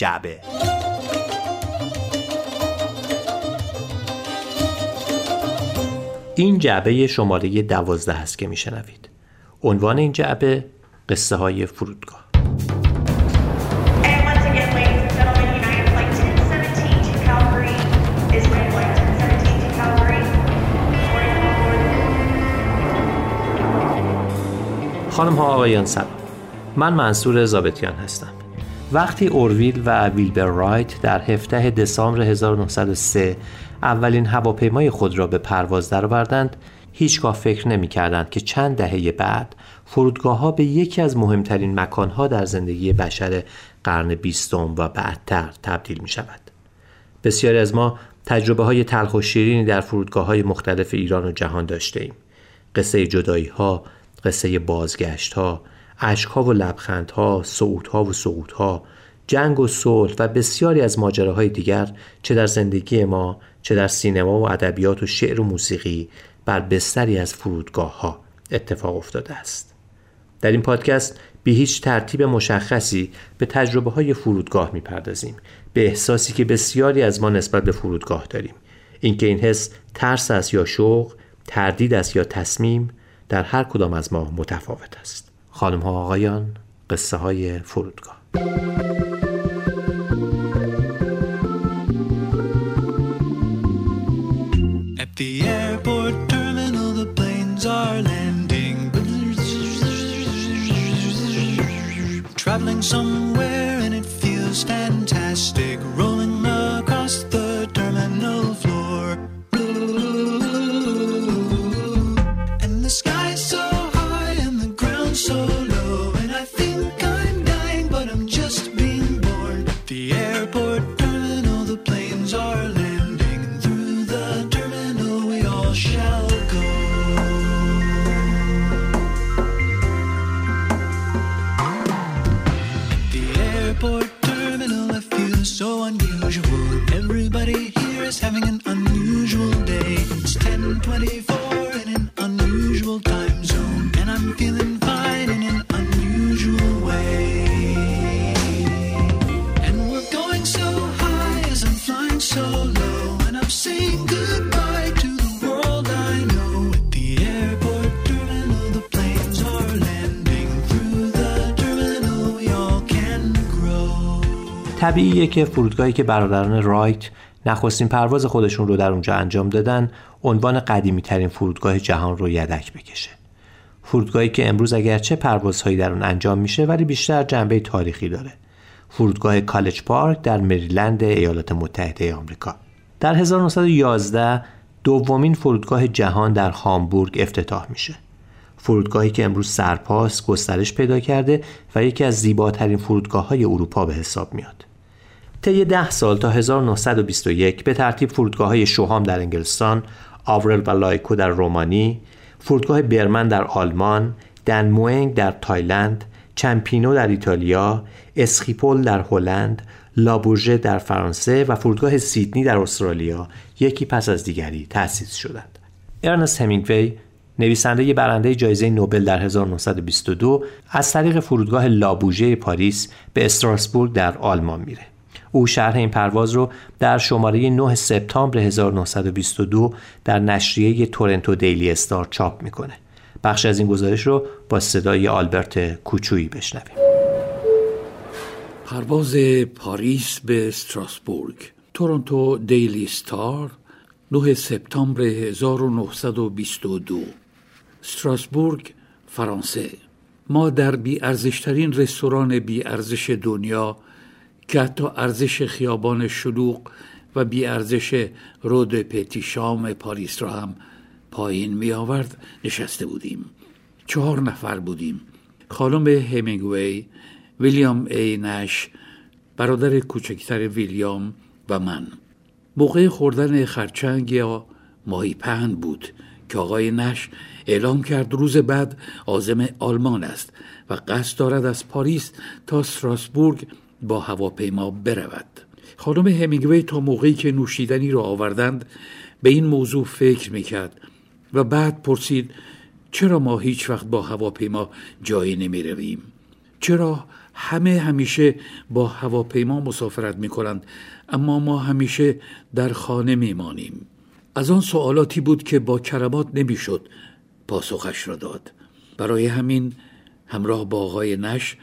جعبه. این جعبه شماره دوازده هست که میشنوید. عنوان این جعبه قصه های فرودگاه. خانم ها آقایان سلام. من منصور زابتیان هستم. وقتی اورویل و ویلبر رایت در 17 دسامبر 1903 اولین هواپیمای خود را به پرواز درآوردند هیچگاه فکر نمی کردند که چند دهه بعد فرودگاه ها به یکی از مهمترین مکان ها در زندگی بشر قرن بیستم و بعدتر تبدیل می شود. بسیاری از ما تجربه های تلخ و شیرینی در فرودگاه های مختلف ایران و جهان داشته ایم. قصه جدایی ها، قصه بازگشت ها، عشق ها و لبخند ها، صعود ها و سقوط ها، جنگ و صلح و بسیاری از ماجراهای دیگر چه در زندگی ما چه در سینما و ادبیات و شعر و موسیقی بر بستری از فرودگاه ها اتفاق افتاده است. در این پادکست به هیچ ترتیب مشخصی به تجربه های فرودگاه می‌پردازیم به احساسی که بسیاری از ما نسبت به فرودگاه داریم اینکه این حس ترس است یا شوق تردید است یا تصمیم در هر کدام از ما متفاوت است خانم ها آقایان قصه های فرودگاه traveling somewhere and it feels fantastic طبیعیه که فرودگاهی که برادران رایت نخستین پرواز خودشون رو در اونجا انجام دادن عنوان قدیمی ترین فرودگاه جهان رو یدک بکشه. فرودگاهی که امروز اگرچه پروازهایی در اون انجام میشه ولی بیشتر جنبه تاریخی داره. فرودگاه کالج پارک در مریلند ایالات متحده آمریکا. در 1911 دومین فرودگاه جهان در هامبورگ افتتاح میشه. فرودگاهی که امروز سرپاس گسترش پیدا کرده و یکی از زیباترین فرودگاه های اروپا به حساب میاد. طی ده سال تا 1921 به ترتیب فرودگاه های شوهام در انگلستان، آئورل ولایکو در رومانی، فرودگاه برمن در آلمان، دون موئنگ در تایلند، چمپینو در ایتالیا، اسخیپول در هلند، لوبورژه در فرانسه و فرودگاه سیدنی در استرالیا یکی پس از دیگری تأسیس شدند. ارنست همینگوی نویسنده برنده جایزه نوبل در 1922 از طریق فرودگاه لوبورژه پاریس به استراسبورگ در آلمان میره. او شرح این پرواز رو در شماره 9 سپتامبر 1922 در نشریه تورنتو دیلی استار چاپ می‌کنه. بخش از این گزارش رو با صدای آلبرت کوچویی بشنویم. پرواز پاریس به استراسبورگ تورنتو دیلی استار 9 سپتامبر 1922 استراسبورگ فرانسه ما در بیارزشترین رستوران بیارزش دنیا که حتی ارزش خیابان شلوغ و بیارزش رود پتیشام پاریس را هم پایین می آورد. نشسته بودیم. چهار نفر بودیم. خانم همینگوی ویلیام ای نش برادر کوچکتر ویلیام و من. موقع خوردن خرچنگ یا ماهی پهن بود که آقای نش اعلام کرد روز بعد آزم آلمان است و قصد دارد از پاریس تا استراسبورگ با هواپیما برود. خانم همینگوی تا موقعی که نوشیدنی را آوردند به این موضوع فکر می‌کرد و بعد پرسید چرا ما هیچ وقت با هواپیما جایی نمی رویم؟ چرا همه همیشه با هواپیما مسافرت می کنند اما ما همیشه در خانه میمانیم؟ از آن سوالاتی بود که با کرمات نمی‌شد پاسخش را داد. برای همین همراه با آقای نش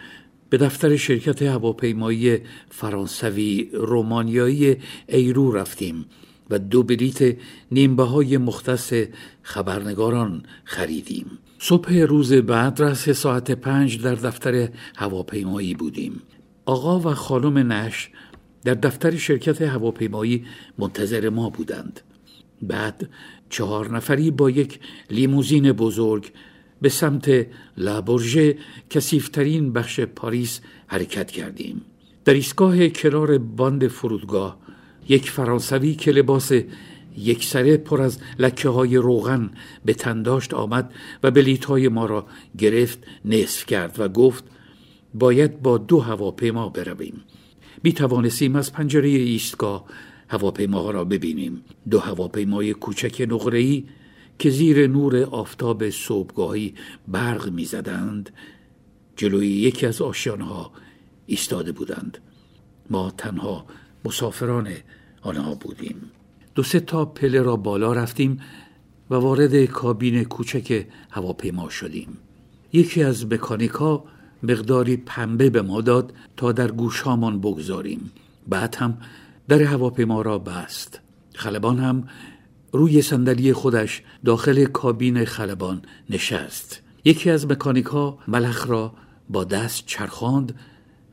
به دفتر شرکت هواپیمایی فرانسوی رومانیایی ایرو رفتیم و دو بلیت نیمبه های مختص خبرنگاران خریدیم. صبح روز بعد رس ساعت پنج در دفتر هواپیمایی بودیم. آقا و خانم نش در دفتر شرکت هواپیمایی منتظر ما بودند. بعد چهار نفری با یک لیموزین بزرگ به سمت لابورژه کسیفترین بخش پاریس حرکت کردیم. در ایستگاه کنار باند فرودگاه یک فرانسوی که لباس یک سره پر از لکه های روغن به تنداشت آمد و بلیت های ما را گرفت نصف کرد و گفت باید با دو هواپیما برویم. می توانستیم از پنجره ایستگاه هواپیماها را ببینیم. دو هواپیمای کوچک نقره‌ای که زیر نور آفتاب صبحگاهی برق می‌زدند جلوی یکی از آشیانها ایستاده بودند. ما تنها مسافران آنها بودیم. دو سه تا پله را بالا رفتیم و وارد کابین کوچک هواپیما شدیم. یکی از مکانیکا مقداری پنبه به ما داد تا در گوشهامان بگذاریم. بعد هم در هواپیما را بست. خلبان هم روی صندلی خودش داخل کابین خلبان نشست. یکی از مکانیک ها ملخ را با دست چرخاند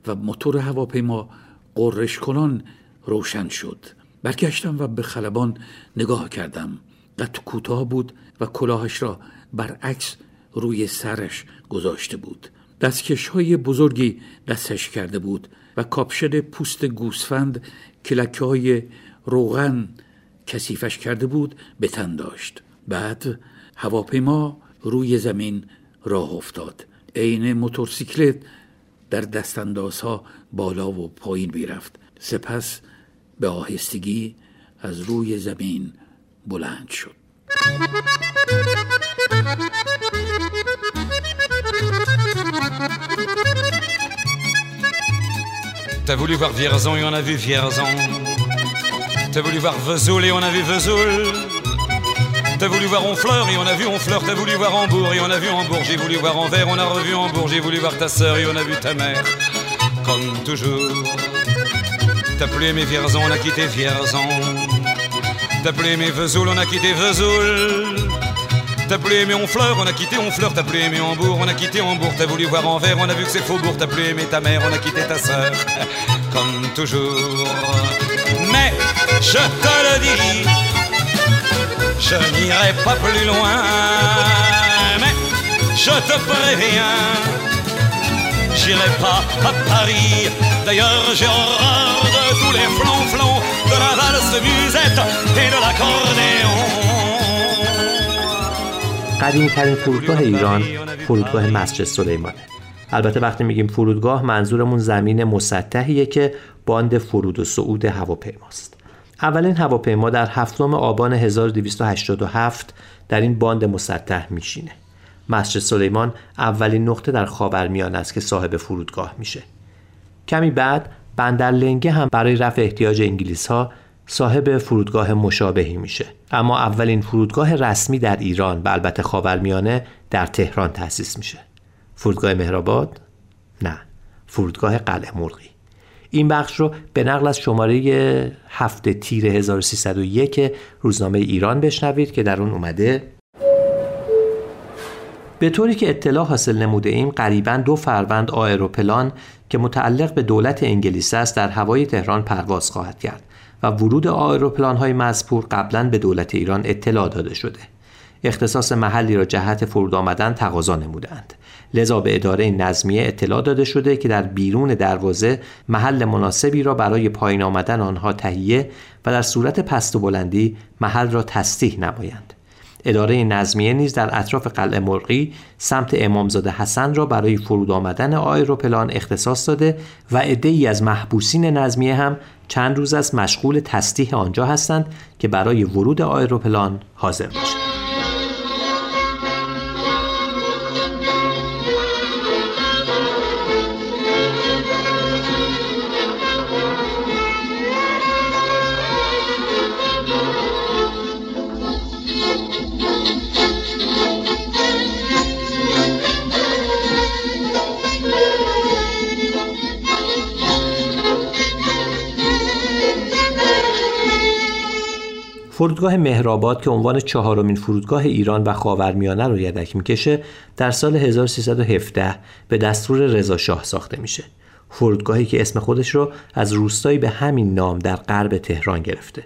و موتور هواپیما قررش کنان روشن شد. برگشتم و به خلبان نگاه کردم. قد کوتاه بود و کلاهش را برعکس روی سرش گذاشته بود. دستکش های بزرگی دستش کرده بود و کاپشن پوست گوسفند کلکه های روغن کسیفش کرده بود به تن داشت. بعد هواپیما روی زمین راه افتاد. عین موتورسیکلت در دستاندازها بالا و پایین می‌رفت. سپس به آهستگی از روی زمین بلند شد. T'as voulu voir Vierzon et on a vu Vierzon. T'as voulu voir Vesoul et on a vu Vesoul. T'as voulu voir Honfleur et on a vu Honfleur. T'as voulu voir Hambourg et on a vu Hambourg. J'ai voulu voir Anvers, on a revu Hambourg. J'ai voulu voir ta sœur et on a vu ta mère. Comme toujours. T'as plus aimé Vierzon, on a quitté Vierzon. T'as plus aimé Vesoul, on a quitté Vesoul. T'as plus aimé Honfleur, on a quitté Honfleur, t'as plus aimé Hambourg, on a quitté Hambourg, t'as voulu voir Anvers, on a vu que c'est Faubourg, t'as plus aimé ta mère, on a quitté ta sœur, comme toujours Mais je te le dis, je n'irai pas plus loin, mais je te préviens, j'irai pas à Paris. D'ailleurs, j'ai horreur de tous les flonflons, de la valse de musette et de l'accordéon. قدیمی ترین فرودگاه ایران فرودگاه مسجد سلیمانه البته وقتی میگیم فرودگاه منظورمون زمین مسطحیه که باند فرود و صعود هواپیماست. اولین هواپیما در هفتم آبان 1287 در این باند مسطح میشینه. مسجد سلیمان اولین نقطه در خاورمیانه است که صاحب فرودگاه میشه. کمی بعد بندر لنگه هم برای رفع احتیاج انگلیس ها صاحب فرودگاه مشابهی میشه. اما اولین فرودگاه رسمی در ایران و البته خاورمیانه در تهران تأسیس میشه. فرودگاه مهرآباد؟ نه. فرودگاه قلعه مرغی. این بخش رو به نقل از شماره هفته تیر 1301 روزنامه ایران بشنوید که در اون اومده. به طوری که اطلاع حاصل نموده ایم قریبا دو فروند آیروپلان که متعلق به دولت انگلیس است در هوای تهران پرواز خواهد کرد و ورود آیروپلان های مذکور قبلا به دولت ایران اطلاع داده شده. اختصاص محلی را جهت فرود آمدن تقاضا نمودند لذا به اداره نظمیه اطلاع داده شده که در بیرون دروازه محل مناسبی را برای پایین آمدن آنها تهیه و در صورت پست و بلندی محل را تستیح نمایند اداره نظمیه نیز در اطراف قلعه مرغی سمت امامزاده حسن را برای فرود آمدن آیروپلان اختصاص داده و عدهای از محبوسین نظمیه هم چند روز از مشغول تستیح آنجا هستند که برای ورود آیروپلان حاضر باشند. فرودگاه مهرآباد که عنوان چهارمین فرودگاه ایران و خاورمیانه رو یدک می‌کشه در سال 1317 به دستور رضا شاه ساخته میشه. فرودگاهی که اسم خودش رو از روستایی به همین نام در غرب تهران گرفته.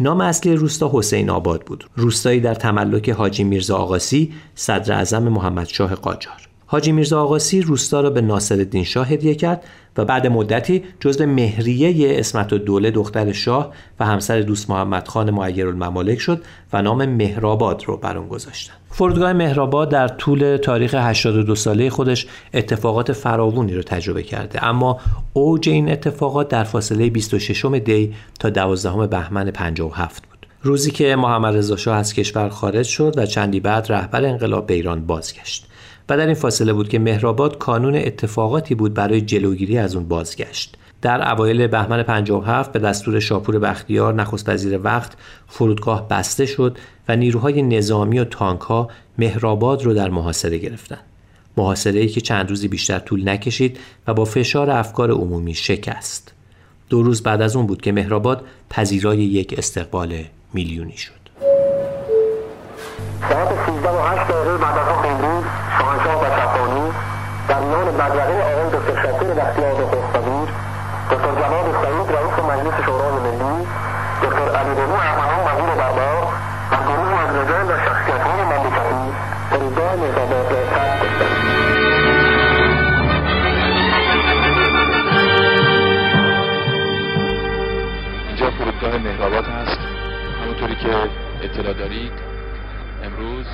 نام اصلی روستا حسین آباد بود. روستایی در تملک حاجی میرزا آقاسی صدر اعظم محمد شاه قاجار. حاجی میرزا آقاسی روستا را به ناصرالدین شاه هدیه کرد و بعد مدتی جزو مهریه اسمت دوله دختر شاه و همسر دوست محمد خان الممالک شد و نام مهرآباد رو بر اون گذاشتن. فرودگاه مهرآباد در طول تاریخ 82 ساله خودش اتفاقات فراوونی رو تجربه کرده اما اوج این اتفاقات در فاصله 26 دی تا 12 بهمن 57 بود. روزی که محمد رضا شاه از کشور خارج شد و چندی بعد رهبر انقلاب به ایران بازگشت. و در این فاصله بود که مهرآباد کانون اتفاقاتی بود برای جلوگیری از اون بازگشت در اوایل بهمن 57 به دستور شاپور بختیار نخست وزیر وقت فرودگاه بسته شد و نیروهای نظامی و تانک ها مهرآباد رو در محاصره گرفتند. محاصره ای که چند روزی بیشتر طول نکشید و با فشار افکار عمومی شکست. دو روز بعد از اون بود که مهرآباد پذیرای یک استقبال میلیونی شد. ساعت 13 و 8 دقیقه بعد از امروز شاهنشاه و شفانی در میان بدرقه آقای دکتر شاکر بختیار خستگیر دکتر جواد سعید رئیس مجلس شورای ملی دکتر علیرضا احمدان وزیر دربار و گروه از رجال و شخصیتهای مملکتی فرودگاه مهرآباد را ترک گفتند اینجا فرودگاه مهرآباد هست همونطوری که اطلاع دارید امروز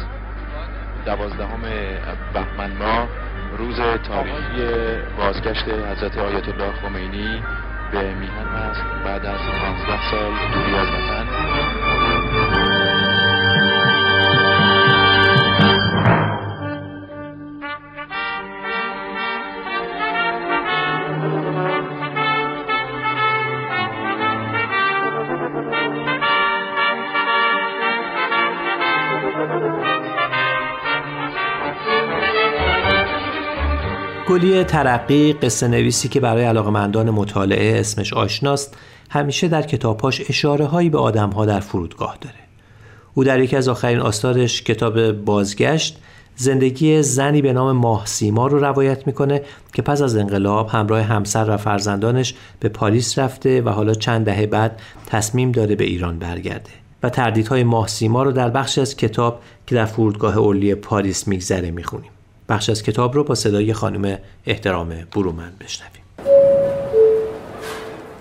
دوازدهم بهمن ماه روز تاریخی بازگشت حضرت آیت الله خمینی به میهن است. بعد از 15 سال دوری از وطن. گلی ترقی قصه نویسی که برای علاقمندان مطالعه اسمش آشناست همیشه در کتابهاش اشاره هایی به آدم ها در فرودگاه داره. او در یکی از آخرین آثارش کتاب بازگشت زندگی زنی به نام ماهسیما رو روایت می‌کنه که پس از انقلاب همراه همسر و فرزندانش به پاریس رفته و حالا چند دهه بعد تصمیم داره به ایران برگرده و تردیدهای ماهسیما رو در بخشی از کتاب که در فرودگاه اولی پاریس میگذره می‌خونیم. بخش از کتاب رو با صدای خانم احترام برومن بشنویم.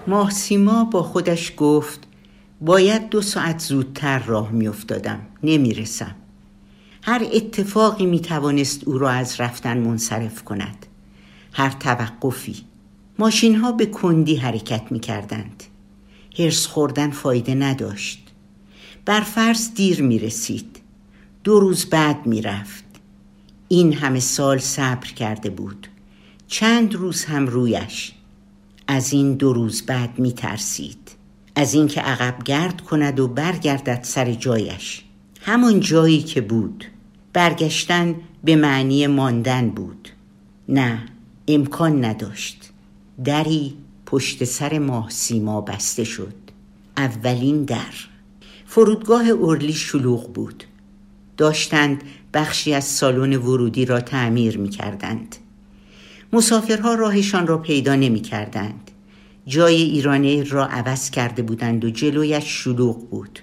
ماهسیما با خودش گفت باید دو ساعت زودتر راه میافتادم نمی‌رسم. هر اتفاقی می‌توانست او را از رفتن منصرف کند. هر توقفی. ماشین ها به کندی حرکت می کردند هرس خوردن فایده نداشت. بر فرض دیر می رسید دو روز بعد می رفت این همه سال صبر کرده بود. چند روز هم رویش. از این دو روز بعد می ترسید از اینکه عقب گرد کند و برگردد سر جایش. همان جایی که بود. برگشتن به معنی ماندن بود. نه امکان نداشت. دری پشت سر ماه سیما بسته شد. اولین در. فرودگاه اورلی شلوغ بود. داشتند بخشی از سالن ورودی را تعمیر می کردند. مسافرها راهشان را پیدا نمی کردند. جای ایرانه را عوض کرده بودند و جلویش شلوغ بود.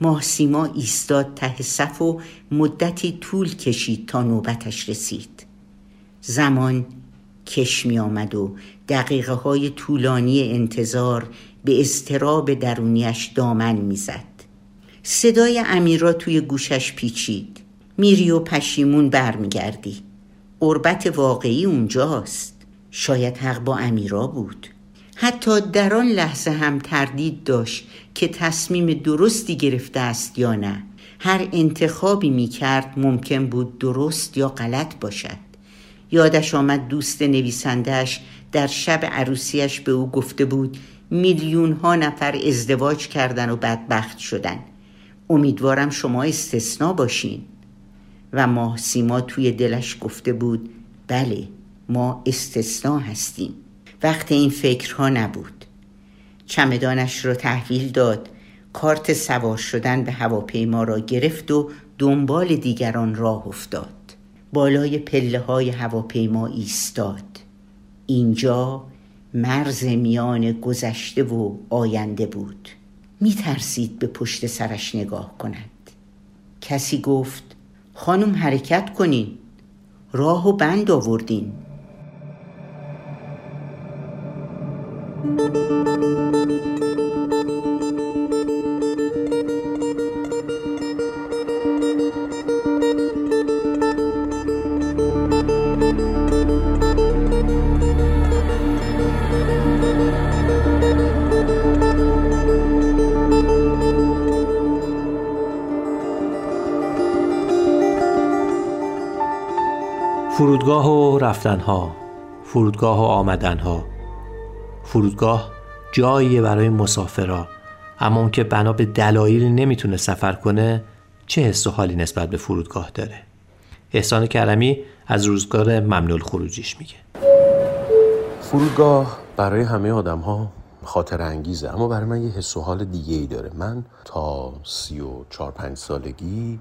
ماهسیما ایستاد ته صف و مدتی طول کشید تا نوبتش رسید. زمان کش می آمد و دقیقه های طولانی انتظار به استراب درونیش دامن می‌زد. صدای امیرا توی گوشش پیچید میری و پشیمون برمیگردی. قربت واقعی اونجاست. شاید حق با امیرا بود. حتی در آن لحظه هم تردید داشت که تصمیم درستی گرفته است یا نه. هر انتخابی می کرد ممکن بود درست یا غلط باشد. یادش آمد دوست نویسندهش در شب عروسیش به او گفته بود میلیون ها نفر ازدواج کردن و بدبخت شدن. امیدوارم شما استثنا باشین. و ماه سیما توی دلش گفته بود بله ما استثنا هستیم. وقت این فکرها نبود. چمدانش را تحویل داد کارت سوار شدن به هواپیما را گرفت و دنبال دیگران راه افتاد. بالای پله های هواپیما ایستاد. اینجا مرز میان گذشته و آینده بود. می ترسید به پشت سرش نگاه کند. کسی گفت خانم حرکت کنین. راه و بند آوردین. فرودگاه و رفتنها فرودگاه و آمدنها. فرودگاه جاییه برای مسافرا اما اون که بنا به دلایل نمی‌تونه سفر کنه چه حس و حالی نسبت به فرودگاه داره؟ احسان کرمی از روزگار ممنول خروجیش میگه. فرودگاه برای همه آدم ها خاطر انگیزه اما برای من یه حس و حال دیگه ای داره. من تا سی و چار پنج سالگی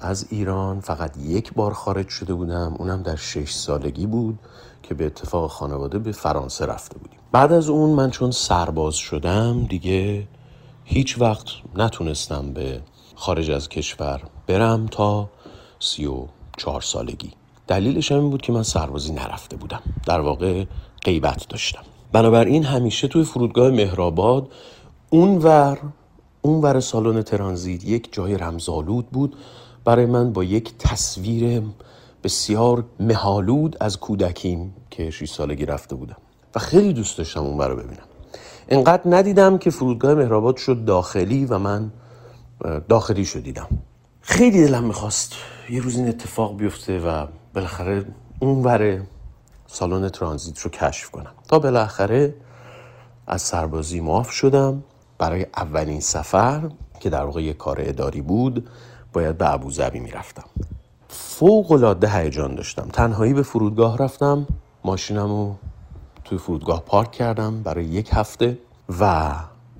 از ایران فقط یک بار خارج شده بودم. اونم در شش سالگی بود که به اتفاق خانواده به فرانسه رفته بودیم. بعد از اون من چون سرباز شدم دیگه هیچ وقت نتونستم به خارج از کشور برم تا سی و چهار سالگی. دلیلش هم این بود که من سربازی نرفته بودم. در واقع غیبت داشتم. بنابراین همیشه توی فرودگاه مهرآباد اونور اونور سالن ترانزیت یک جای رمزآلود بود برای من با یک تصویر بسیار مهالود از کودکیم که 6 سالگی رفته بودم و خیلی دوست داشتم اون رو ببینم. انقدر ندیدم که فرودگاه مهرآباد شد داخلی و من داخلی شد دیدم. خیلی دلم می‌خواست یه روز این اتفاق بیفته و بالاخره اون ور سالن ترانزیت رو کشف کنم. تا بالاخره از سربازی معاف شدم برای اولین سفر که در واقع یه کار اداری بود. باید به ابوظبی می‌رفتم. فوق العاده هیجان داشتم. تنهایی به فرودگاه رفتم ماشینم رو توی فرودگاه پارک کردم برای یک هفته و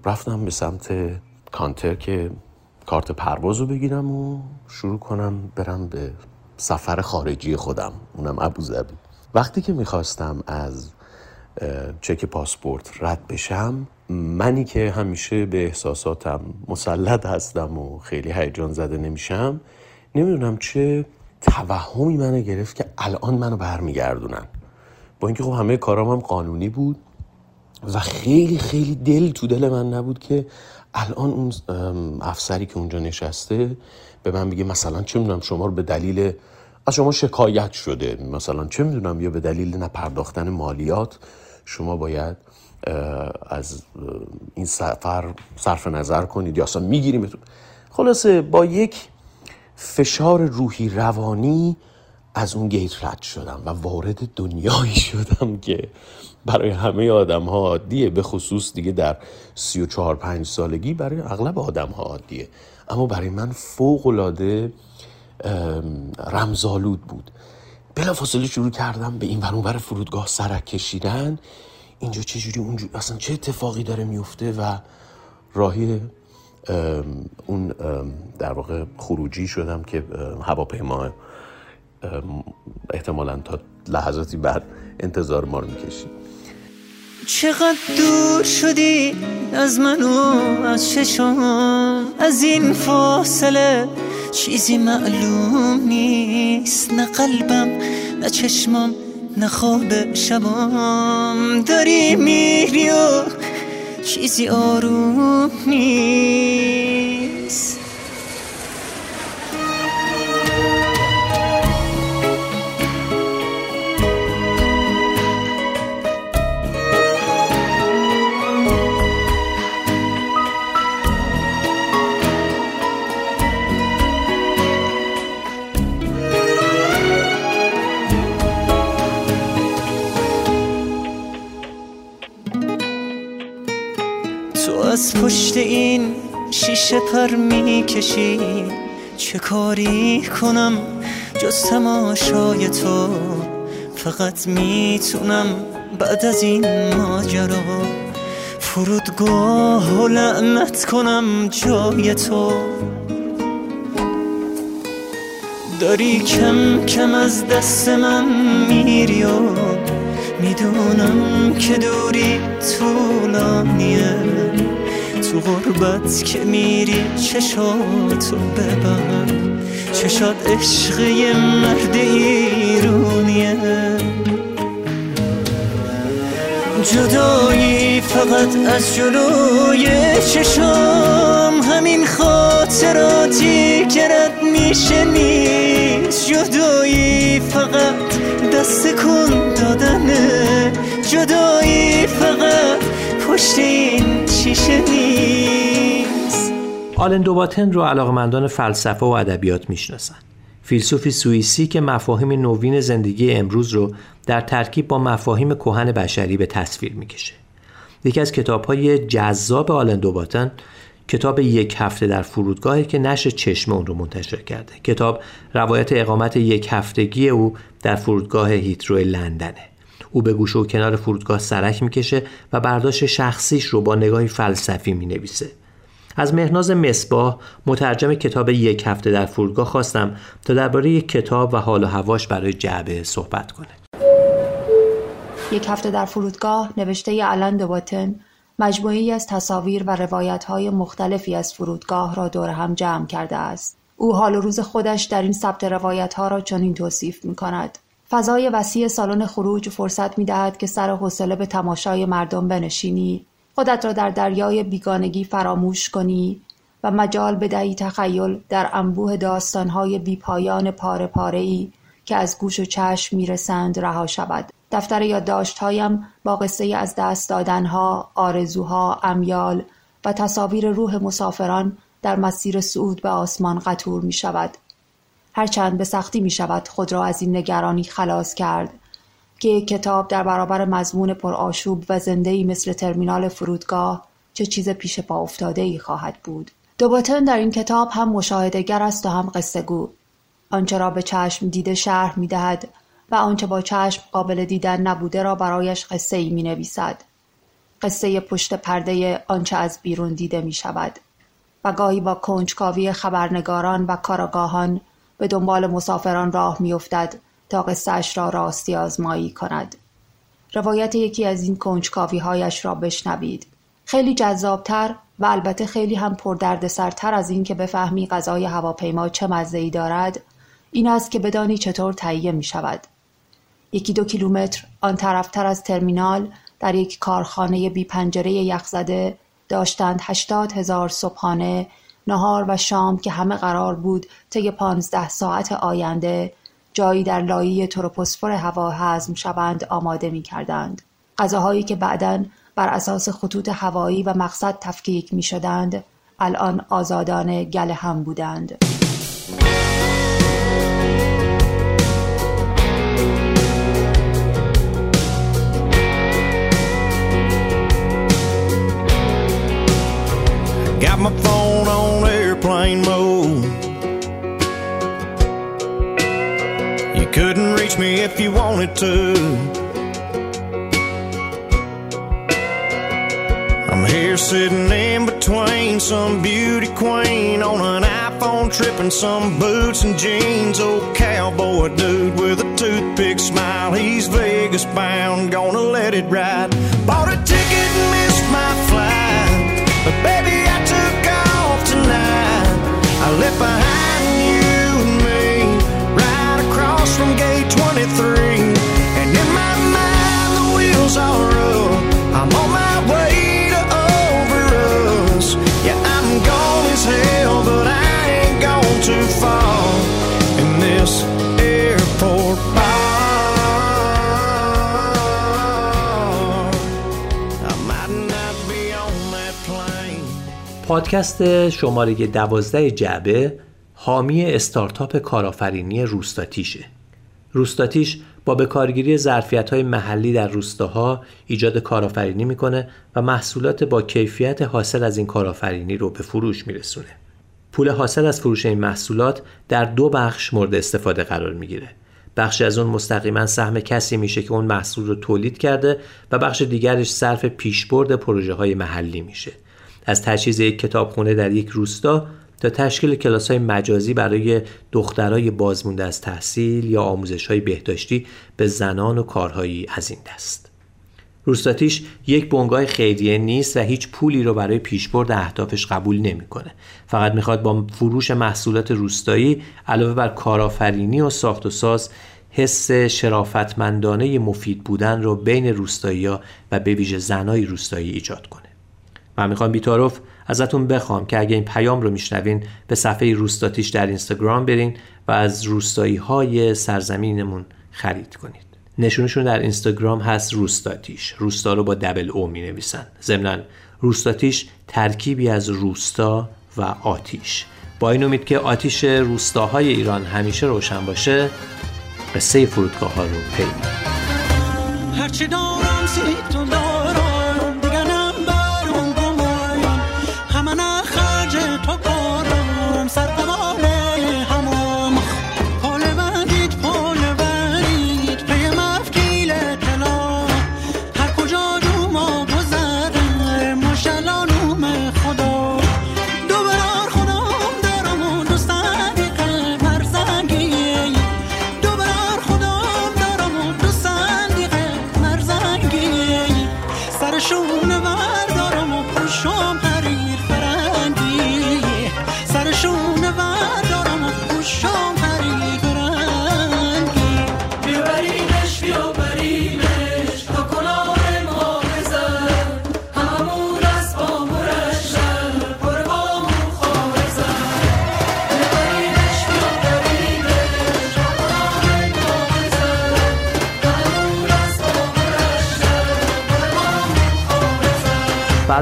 رفتم به سمت کانتر که کارت پرواز رو بگیرم و شروع کنم برم به سفر خارجی خودم اونم ابوظبی وقتی که می‌خواستم از چک پاسپورت رد بشم. منی که همیشه به احساساتم مسلط هستم و خیلی هیجان زده نمیشم. نمی‌دونم چه توهمی منو گرفت که الان منو برمیگردونن. با اینکه خب همه کارام هم قانونی بود و خیلی خیلی دل تو دل من نبود که الان اون افسری که اونجا نشسته به من بگه مثلا چه می‌دونم شما رو به دلیل از شما شکایت شده. مثلا چه می‌دونم یا به دلیل نپرداختن مالیات شما باید از این سفر صرف نظر کنید یا اصلا میگیریمتون. خلاصه با یک فشار روحی روانی از اون گیت رد شدم و وارد دنیایی شدم که برای همه آدم ها عادیه به خصوص دیگه در سی و چهار پنج سالگی برای اغلب آدم ها عادیه. اما برای من فوق العاده رمزالود بود. بلا فاصله شروع کردم به این ور فرودگاه سرک کشیدن. اینجا چجوری اونجا اصلا چه اتفاقی داره میفته و راهی اون در واقع خروجی شدم که هواپیما احتمالا تا لحظاتی بعد انتظار ما رو می‌کشید. چقدر دور شدی از من و از چشم؟ از این فاصله چیزی معلوم نیست نه قلبم نه چشمم نه خواب شبام داری میری و چیزی آروم نیست. از پشت این شیشه پر می‌کشی. چه کاری کنم؟ جز تماشای تو فقط می‌تونم بعد از این ماجرا. فرودگاه و لعنت کنم جای تو. داری کم کم از دست من میری و می‌دونم که دوری طولانیه. تو غربت که میری چشاتو ببن چشات عشق یه مرد ایرونیه. جدایی فقط از جلوی چشام. همین خاطراتی که رد میشه نیست. جدایی فقط دست کن دادنه جدایی فقط پشت این شیشه نیست آلن دوباتن رو علاقمندان فلسفه و ادبیات می‌شناسن فیلسوفی سوئیسی که مفاهیم نوین زندگی امروز رو در ترکیب با مفاهیم کهن بشری به تصویر می‌کشه. یکی از کتابهای جذاب آلن دوباتن کتاب یک هفته در فرودگاهی که نشر چشم اون رو منتشر کرده. کتاب روایت اقامت یک هفتگی او در فرودگاه هیترو لندنه. او به گوشه و کنار فرودگاه سرک می‌کشه و برداشت شخصیش رو با نگاهی فلسفی می‌نویسه. از مهناز مصباح مترجم کتاب یک هفته در فرودگاه خواستم تا درباره یک کتاب و حال و هواش برای جعبه صحبت کنه. یک هفته در فرودگاه نوشته علن دوباتن مجموعی از تصاویر و روایت های مختلفی از فرودگاه را دور هم جمع کرده است. او حال و روز خودش در این ثبت روایت ها را چنین توصیف می کند. فضای وسیع سالن خروج فرصت می دهد که سر حوصله به تماشای مردم بنشینی خودت را در دریای بیگانگی فراموش کنی و مجال بدهی تخیل در انبوه داستانهای بیپایان پاره پاره ای که از گوش و چشم می‌رسند رها شود دفتر یادداشتهایم با قصه از دست دادنها آرزوها امیال و تصاویر روح مسافران در مسیر صعود به آسمان قطور می شود. هرچند به سختی می شود خود را از این نگرانی خلاص کرد که یک کتاب در برابر مضمون پرآشوب و زنده‌ای مثل ترمینال فرودگاه چه چیز پیش پا افتاده ای خواهد بود. دوباتن در این کتاب هم مشاهدهگر است و هم قصه گو. آنچه را به چشم دیده شرح می دهد و آنچه با چشم قابل دیدن نبوده را برایش قصه ای می نویسد. قصه پشت پرده آنچه از بیرون دیده می شود. و گاهی با کنجکاوی خبرنگاران و کاراگاهان به دنبال مسافران راه میافتد تا قصهش را راستی آزمایی کند. روایت یکی از این کنجکاوی هایش را بشنوید. خیلی جذابتر و البته خیلی هم پردردسرتر از این که بفهمی غذای هواپیما چه مزه ای دارد این است که بدانی چطور تهیه می شود. یکی دو کیلومتر آن طرفتر از ترمینال در یک کارخانه بی پنجره یخزده داشتند هشتاد هزار صبحانه نهار و شام که همه قرار بود طی پانزده ساعت آینده جایی در لایه تروپوسفر هوا هضم شوند آماده می کردند. غذاهایی که بعدا بر اساس خطوط هوایی و مقصد تفکیک می شدند الان آزادانه گل هم بودند. Got my phone on mode. You couldn't reach me if you wanted to. I'm here sitting in between some beauty queen on an iPhone trip some boots and jeans. Old cowboy dude with a toothpick smile. He's Vegas bound, gonna let it ride. Bought a ticket and missed my flight. But baby, I left behind you and me right across from gate 23. And in my mind, the wheels are up. I'm on my way to over us. Yeah, I'm gone as hell, but I ain't gone too far in this airport bar. I might not be on that plane. پادکست شماره دوازده جعبه حامی استارتاپ کارآفرینی روستاتیشه. روستاتیش با به کارگیری ظرفیت های محلی در روستاها ایجاد کارآفرینی می‌کنه و محصولات با کیفیت حاصل از این کارآفرینی رو به فروش میرسونه. پول حاصل از فروش این محصولات در دو بخش مورد استفاده قرار می‌گیره. بخشی از اون مستقیما سهم کسی میشه که اون محصول رو تولید کرده و بخش دیگرش صرف پیشبرد پروژه های محلی میشه از تجهیز یک کتابخونه در یک روستا تا تشکیل کلاس های مجازی برای دخترای بازمونده از تحصیل یا آموزش های بهداشتی به زنان و کارهایی از این دست. روستاتیش یک بنگاه خیریه نیست و هیچ پولی رو برای پیشبرد اهدافش قبول نمی‌کنه. فقط می‌خواد با فروش محصولات روستایی علاوه بر کارآفرینی و ساخت و ساز حس شرافتمندانه مفید بودن رو بین روستایی و به ویژه زنای روستایی ایجاد کنه. من می‌خوام بیتاروف ازتون بخوام که اگه این پیام رو میشنوین به صفحه روستاتیش در اینستاگرام برین و از روستایی های سرزمینمون خرید کنید. نشونشون در اینستاگرام هست روستاتیش. روستا رو با دبل او می نویسن ضمنا روستاتیش ترکیبی از روستا و آتیش. با این امید که آتیش روستاهای ایران همیشه روشن باشه قصه فرودگاه ها رو پیدا هرچی دارم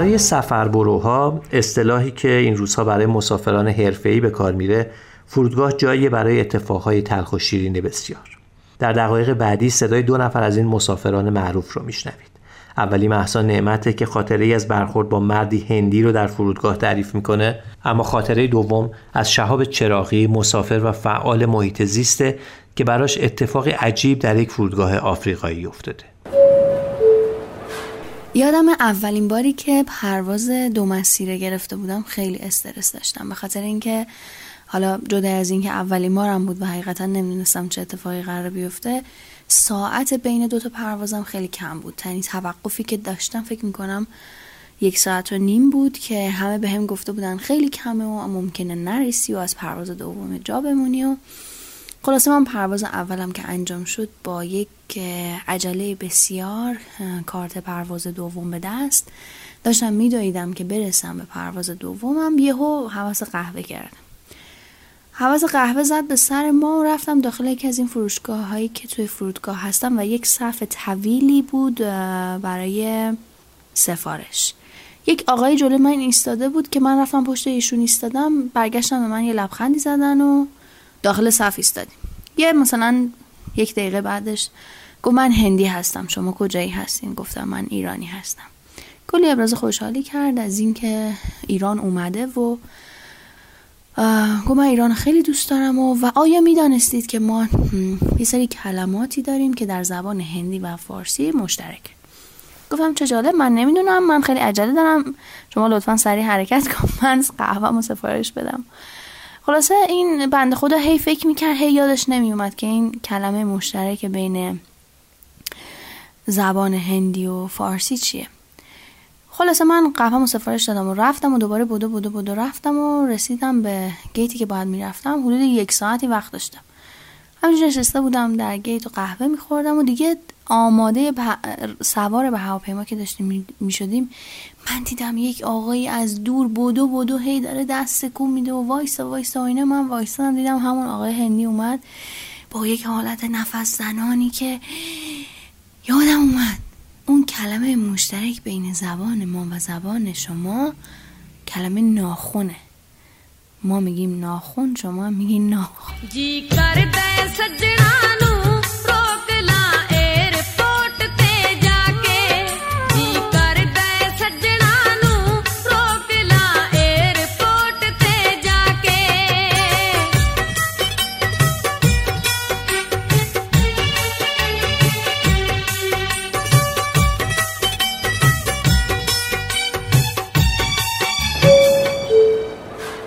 برای سفربروها اصطلاحی که این روزها برای مسافران حرفه‌ای به کار میره فرودگاه جایی برای اتفاقهای تلخ و شیرین بسیار. در دقایق بعدی صدای دو نفر از این مسافران معروف رو میشنوید. اولی محسا نعمته که خاطره ای از برخورد با مردی هندی رو در فرودگاه تعریف می‌کنه اما خاطره دوم از شهاب چراغی مسافر و فعال محیط زیسته که براش اتفاقی عجیب در یک فرودگاه آفریقایی افتاده. یادم اولین باری که پرواز دو مسیره گرفته بودم خیلی استرس داشتم. به خاطر اینکه حالا جدا از اینکه اولین بارم بود و حقیقتا نمی‌دونستم چه اتفاقی قرار بیفته ساعت بین دو تا پروازم خیلی کم بود. تنی توقفی که داشتم فکر می‌کنم یک ساعت و نیم بود که همه به هم گفته بودن خیلی کمه و ممکنه نریسی و از پرواز دوم جا بمونی و خلاصه من پرواز اولم که انجام شد با یک عجله بسیار کارت پرواز دوم به دست. داشتم میدویدم که برسم به پرواز دومم یهو حواس قهوه کردم. حواس قهوه زد به سر ما و رفتم داخل یکی از این فروشگاه هایی که توی فرودگاه هستم و یک صف طویلی بود برای سفارش. یک آقای جلو من ایستاده بود که من رفتم پشت ایشون ایستادم برگشتم به من یه لبخندی زدن و داخل صف ایستادیم. یه مثلا یک دقیقه بعدش گفت من هندی هستم شما کجایی هستین؟ گفتم من ایرانی هستم. کلی ابراز خوشحالی کرد از اینکه ایران اومده و گفت من ایران خیلی دوست دارم و, و آیا می‌دانستید که ما یه سری کلماتی داریم که در زبان هندی و فارسی مشترک گفتم چه جالب من نمی‌دونم من خیلی عجله دارم. شما لطفا سریع حرکت کن من قهوه سفارش بدم. خلاصه این بنده خدا هی فکر می‌کرد هی یادش نمیومد که این کلمه مشترک بین زبان هندی و فارسی چیه. خلاصه من قهوه سفارش دادم و رفتم و دوباره بودو بودو بودو رفتم و رسیدم به گیتی که باید می‌رفتم. حدود یک ساعتی وقت داشتم. همینجور نشسته بودم در گیت و قهوه میخوردم و دیگه آماده سوار به هواپیما که داشتیم می‌شدیم من دیدم یک آقایی از دور بودو بودو هی داره دست کن میده و وایسا وایسا اینه من وایسا دیدم همون آقای هندی اومد با یک حالت نفس زنانی که یادم اومد. اون کلمه مشترک بین زبان ما و زبان شما کلمه ناخونه. ما میگیم ناخون شما میگین ناخون.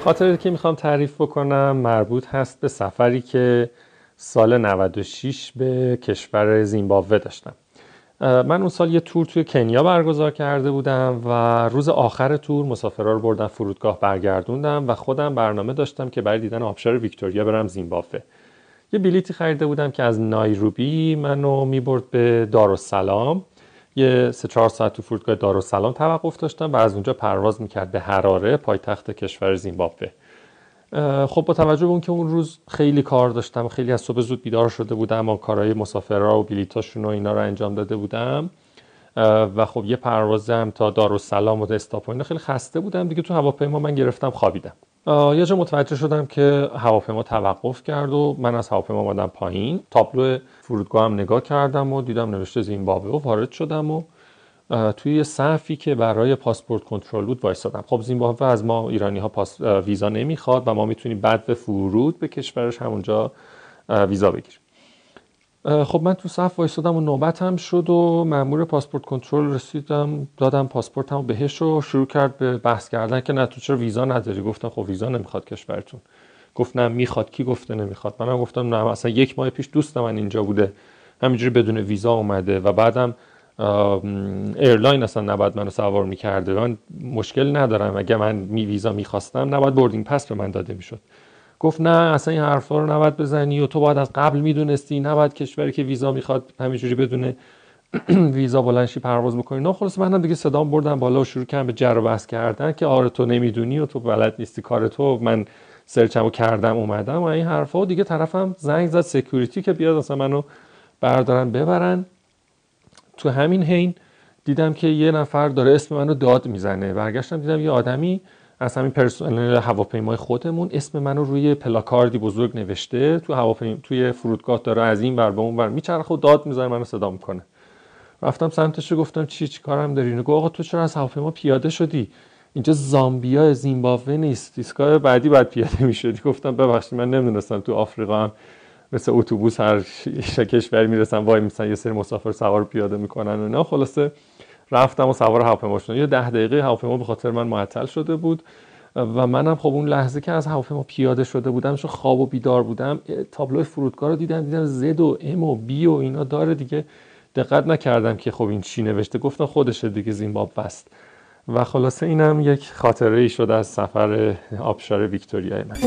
خاطره که می‌خوام تعریف بکنم مربوط هست به سفری که سال 96 به کشور زیمبابوه داشتم. من اون سال یه تور توی کنیا برگزار کرده بودم و روز آخر تور مسافرها رو بردم فرودگاه برگردوندم و خودم برنامه داشتم که برای دیدن آبشار ویکتوریا برم زیمبابوه. یه بلیتی خریده بودم که از نایروبی منو می‌برد به دارالسلام. یه سه چهار ساعت تو فرودگاه دارالسلام توقف داشتم و از اونجا پرواز می‌کرد به حراره پایتخت کشور زیمبابوه. خب با توجه به اون که اون روز خیلی کار داشتم خیلی از صبح زود بیدار شده بودم و کارهای مسافرها و بلیتاشون و اینا رو انجام داده بودم و خب یه پروازم تا دارالسلام و استاپ و خیلی خسته بودم دیگه تو هواپیما من گرفتم خوابیدم. یه جا متوجه شدم که هواپیما توقف کرد و من از هواپیما اومدم پایین. تابلو فرودگاه هم نگاه کردم و دیدم نوشته زیمبابوه و وارد شدم و توی یه صفی که برای پاسپورت کنترل بود وایسادم خب زیمبابوه از ما ایرانی ها پاس ویزا نمی‌خواد و ما می‌تونیم بعد به فرود به کشورش همونجا ویزا بگیریم. خب من تو صف وایسادم و نوبت هم شد و مأمور پاسپورت کنترل رسید دادم پاسپورتمو بهش و شروع کرد به بحث کردن که نه تو چرا ویزا نداری؟ گفتم خب ویزا نمی‌خواد کشورتون. گفت نه می‌خواد. کی گفته نمی‌خواد؟ منم گفتم نه اصلا یک ماه پیش دوست من اینجا بوده. همینجوری بدون ویزا اومده و بعدم airline اصلا نباید منو سوار می‌کرده. من مشکل ندارم. اگه من ویزا می‌خواستم نباید boarding pass به من داده می‌شد. گفت نه اصلا این حرفا رو نباید بزنی و تو باید از قبل می‌دونستی نباید کشوری که ویزا می‌خواد همینجوری بدون ویزا بلنشی پرواز بکنی. نه خلاص منم دیگه صدام بردم بالا و شروع کردم به جر و کردن که آره تو نمی‌دونی و تو بلد نیستی کار تو. من سرچمو کردم اومدم و این حرفا. و دیگه طرفم زنگ زد سکیوریتی که بیاد اصلا منو بردارن ببرن. تو همین حین دیدم که یه نفر داره اسم منو داد می‌زنه. برگشتم دیدم یه آدمی از همین پرسنل هواپیمای خودمون اسم منو روی پلاکاردی بزرگ نوشته. تو هواپیما توی فرودگاه داره از این ور به اون ور میچرخه و داد می‌زنه منو صدا می‌کنه. رفتم سمتش گفتم چی چی کارم داری؟ نگو آقا تو چرا از هواپیما پیاده شدی؟ اینجا زامبیا زیمبابوه نیست. ایستگاه بعدی بعد پیاده می‌شدی. گفتم ببخشید من نمی‌دونستم تو آفریقا هم مثل اتوبوس هر کشوری می‌رسن وای میسن یه سری مسافر سوار پیاده می‌کنن و نه خلاصه رفتم و سوار هواپیما شدم یه ده دقیقه هواپیما به خاطر من معطل شده بود و منم خب اون لحظه که از هواپیما پیاده شده بودم چون خواب و بیدار بودم تابلوی فرودگاه رو دیدم دیدم زد و ام و بی و اینا داره دیگه. دقت نکردم که خب این چی نوشته. گفتم خودشه دیگه زیمباب است و خلاصه اینم یک خاطره ای شده از سفر آبشار ویکتوریای من.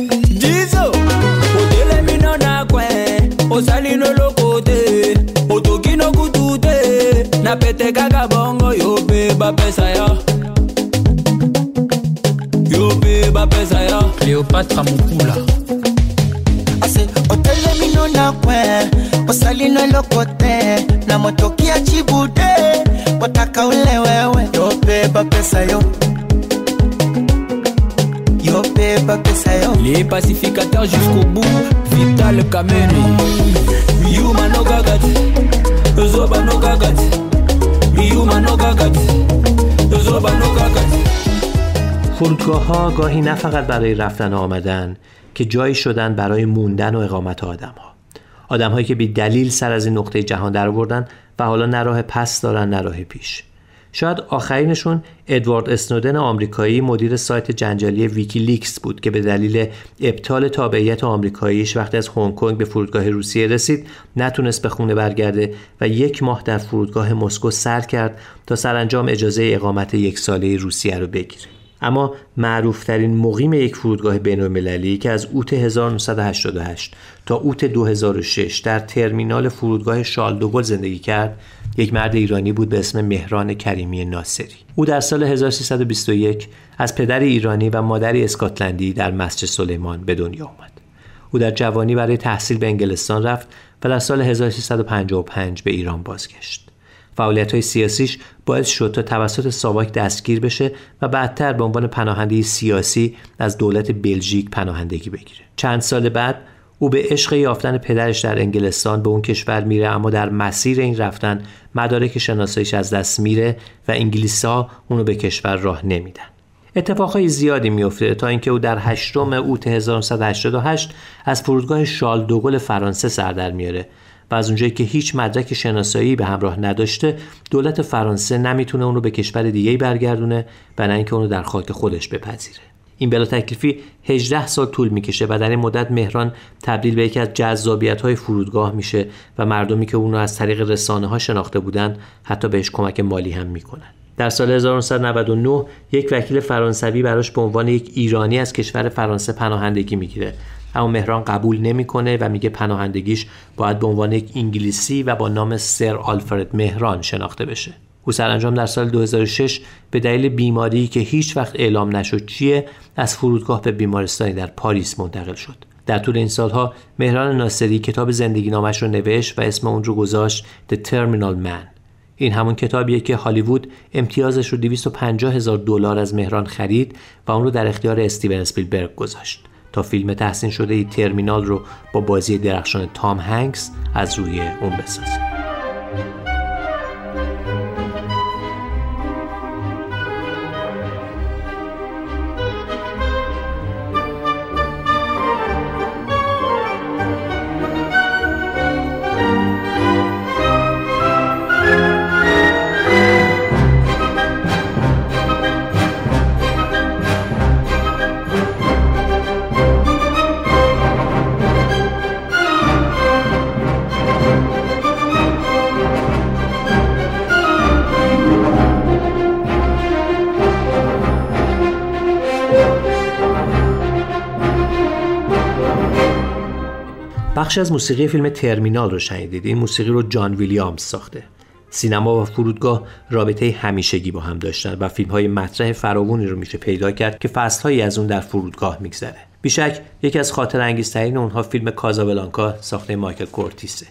cléopatra mokula ase otelemino na kwe osalino eloko te na motoki ya cibude botaka ule wewe. Yo mpe bapesa yo. Yo mpe bapesa yo. Les pacificateurs jusqu'au bout vital kameni. Miyuma nokaka te ozoba nokaka te miyuma nokaka te ozoba nokaka te فرودگاه ها گاهی نه فقط برای رفتن و آمدن که جایی شدن برای موندن و اقامت آدم ها آدم هایی که بی دلیل سر از این نقطه جهان در آوردن و حالا نه راه پس دارن نه راه پیش. شاید آخرینشون ادوارد اسنودن آمریکایی مدیر سایت جنجالی ویکیلیکس بود که به دلیل ابطال تابعیت آمریکاییش وقتی از هنگ کنگ به فرودگاه روسیه رسید نتونست به خونه برگرده و یک ماه در فرودگاه مسکو سر کرد تا سرانجام اجازه اقامت یک ساله روسیه رو بگیره. اما معروفترین مقیم یک فرودگاه بین المللی که از اوت 1988 تا اوت 2006 در ترمینال فرودگاه شالدوگل زندگی کرد یک مرد ایرانی بود به اسم مهران کریمی ناصری. او در سال 1321 از پدر ایرانی و مادری اسکاتلندی در مسجد سلیمان به دنیا آمد. او در جوانی برای تحصیل به انگلستان رفت و در سال 1355 به ایران بازگشت. فعالیت های سیاسیش باعث شد تا توسط ساواک دستگیر بشه و بعدتر به عنوان پناهنده سیاسی از دولت بلژیک پناهندگی بگیره. چند سال بعد او به عشق یافتن پدرش در انگلستان به اون کشور میره اما در مسیر این رفتن مدارک شناساییش از دست میره و انگلیسا اونو به کشور راه نمیدن. اتفاقهای زیادی میفته تا اینکه او در 8 اوت 1988 از فرودگاه شال دوگل فرانسه سر در میاره. و از اونجایی که هیچ مدرک شناسایی به همراه نداشته دولت فرانسه نمی‌تونه اون رو به کشور دیگه برگردونه و نه اینکه اون رو در خاک خودش بپذیره. این بلا تکلیفی 18 سال طول می‌کشه و در این مدت مهران تبدیل به یکی از جذابیت های فرودگاه میشه و مردمی که اونو از طریق رسانه ها شناخته بودن حتی بهش کمک مالی هم می‌کنن. در سال 1999 یک وکیل فرانسوی براش به عنوان یک ایرانی از کشور فرانسه پناهندگی می‌گیره. اما مهران قبول نمی‌کنه و میگه پناهندگیش باید به عنوان یک انگلیسی و با نام سر آلفرد مهران شناخته بشه. او سرانجام در سال 2006 به دلیل بیماری که هیچ وقت اعلام نشد چیه از فرودگاه به بیمارستانی در پاریس منتقل شد. در طول این سالها مهران ناصری کتاب زندگی نامش رو نوشت و اسم اون رو گذاشت The Terminal Man. این همون کتابیه که هالیوود امتیازش رو 250 هزار دلار از مهران خرید و اون رو در اختیار استیون اسپیلبرگ گذاشت. تا فیلم تحسین شده ای ترمینال رو با بازی درخشان تام هنگس از روی اون بسازه بخش از موسیقی فیلم ترمینال رو شنیدید. این موسیقی رو جان ویلیامز ساخته. سینما و فرودگاه رابطه همیشگی با هم داشتن و فیلم های مطرح فراوانی رو میشه پیدا کرد که فصلهایی از اون در فرودگاه میگذره. بیشک یکی از خاطر انگیزترین اونها فیلم کازابلانکا ساخته مایکل کورتیسه.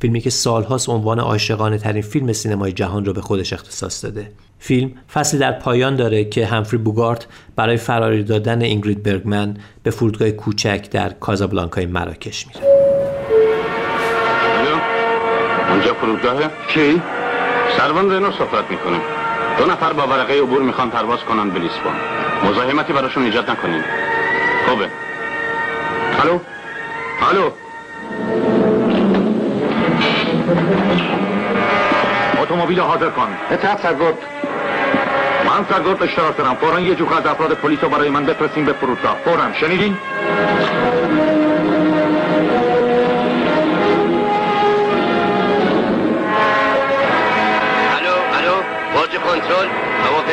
فیلمی که سالهاست عنوان عاشقانه ترین فیلم سینمای جهان رو به خودش اختصاص داده. فیلم فصلی در پایان داره که همفری بوگارت برای فراری دادن اینگرید برگمن به فرودگاه کوچک در کازابلانکای مراکش میره. اونجا فرودگاه کی؟ سروان رنو صحبت می‌کنیم دو نفر با ورقه عبور می‌خوان پرواز کنن به لیسبون. مزاحمتی براشون ایجاد نکنیم خوبه. الو؟ الو؟ اتومبیل حاضر کن. اطاعت سرگرد. من سرگرد اشتراک دارم. فورا یه جوخ از افراد پلیس رو برای من بفرستیم به فرودگاه. فورا. شنیدین؟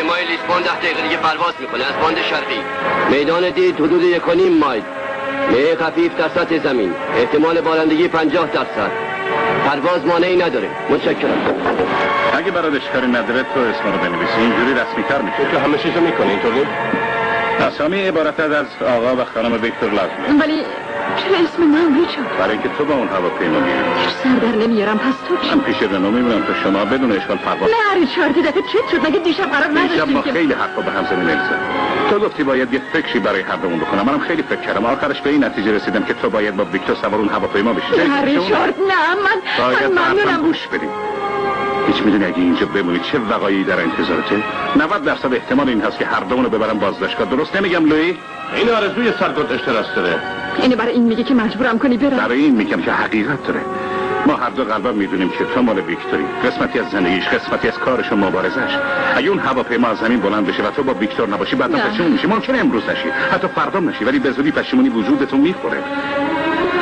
هواپیمای لیسبون ده دقیقه دیگه پرواز می‌کنه. از باند شرقی. میدان دید حدود یک و نیم مایل. میه خفیف در سطح زمین. احتمال بارندگی پنجاه درصد. پرواز مانعی نداره. متشکرم. اگه برادش کاری نداره تو اسم رو بنویسی. اینجوری رسمی تر میشه. تو همه چیزو می‌کنه اینطوری؟ اسامی عبارت از آقا و خانم ویکتور لازمه. ولی چرا اسم من ریچارد برای اینکه تو با اون هواپیما میری. سر در نمیارم پس تو چی؟ من پیش رنو میمونم تا شما بدون اشکال پرواز. نه ریچارد دفعه چت شد؟ مگه دیشب قرار دیشب ما نداشتیم خیلی حرفا به هم زدیم الزا تو گفتی باید یه فکری برای هر دومون بکنم. منم خیلی فکر کردم. آخرش به این نتیجه رسیدم که تو باید با ویکتور سوار اون هواپیما بشی. نه ریچارد نه من من ممنونم. گوش بدیم هیچ می‌دونی اگه اینجا بمونی چه وقایعی در انتظارته؟ 90 درصد احتمال این هست که هر دومونو ببرم بازداشتگاه. درست نمیگم لوی؟ این آرزوی سرگرد اشتراس داره اینه برای این میگه که مجبورم کنی برم. برای این میگم که حقیقت داره. ما هر دو قلبا می‌دونیم که تو مال ویکتوری قسمتی از زندگیش قسمتی از کارش و مبارزش. اگه اون هواپیما از زمین بلند بشه و تو با ویکتور نباشی بعدا. پشیمون میشی. ممکنه امروز نشی. حتی فردا نشی. ولی به زودی پشیمونی وجودتون می‌خوره.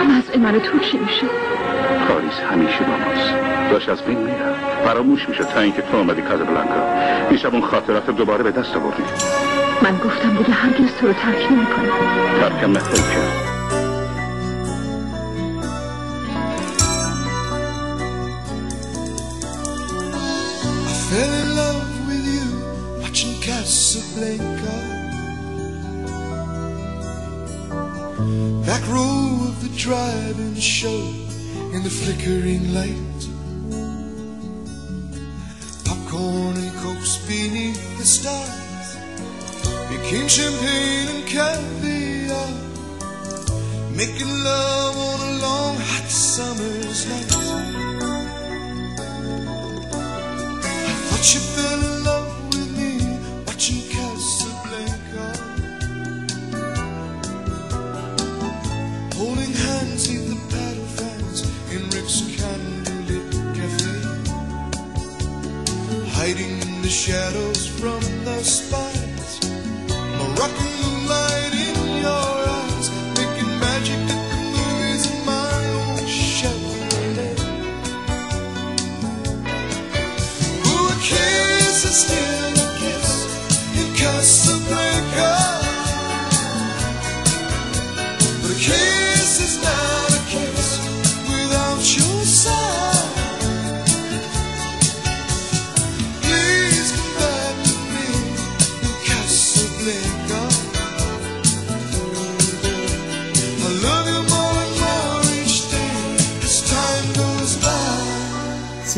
وضع من تو چی میشه؟ پاریس همیشه با ماست. داشت از بین میرم فراموش میشه تا اینکه تو اومدی کازابلانکا. دیشب اون خاطرات رو دوباره به دست آوردی. من گفتم دیگه هرگز تو رو ترک نمی‌کنم. ترکم نخواهی کرد. Casablanca. Back row of the drive-in show in the flickering light. Popcorn and cokes beneath the stars became champagne and caviar. Making love on a long hot summer's night. I thought you fell candlelit cafe. Hiding the shadows from the spires. Moroccan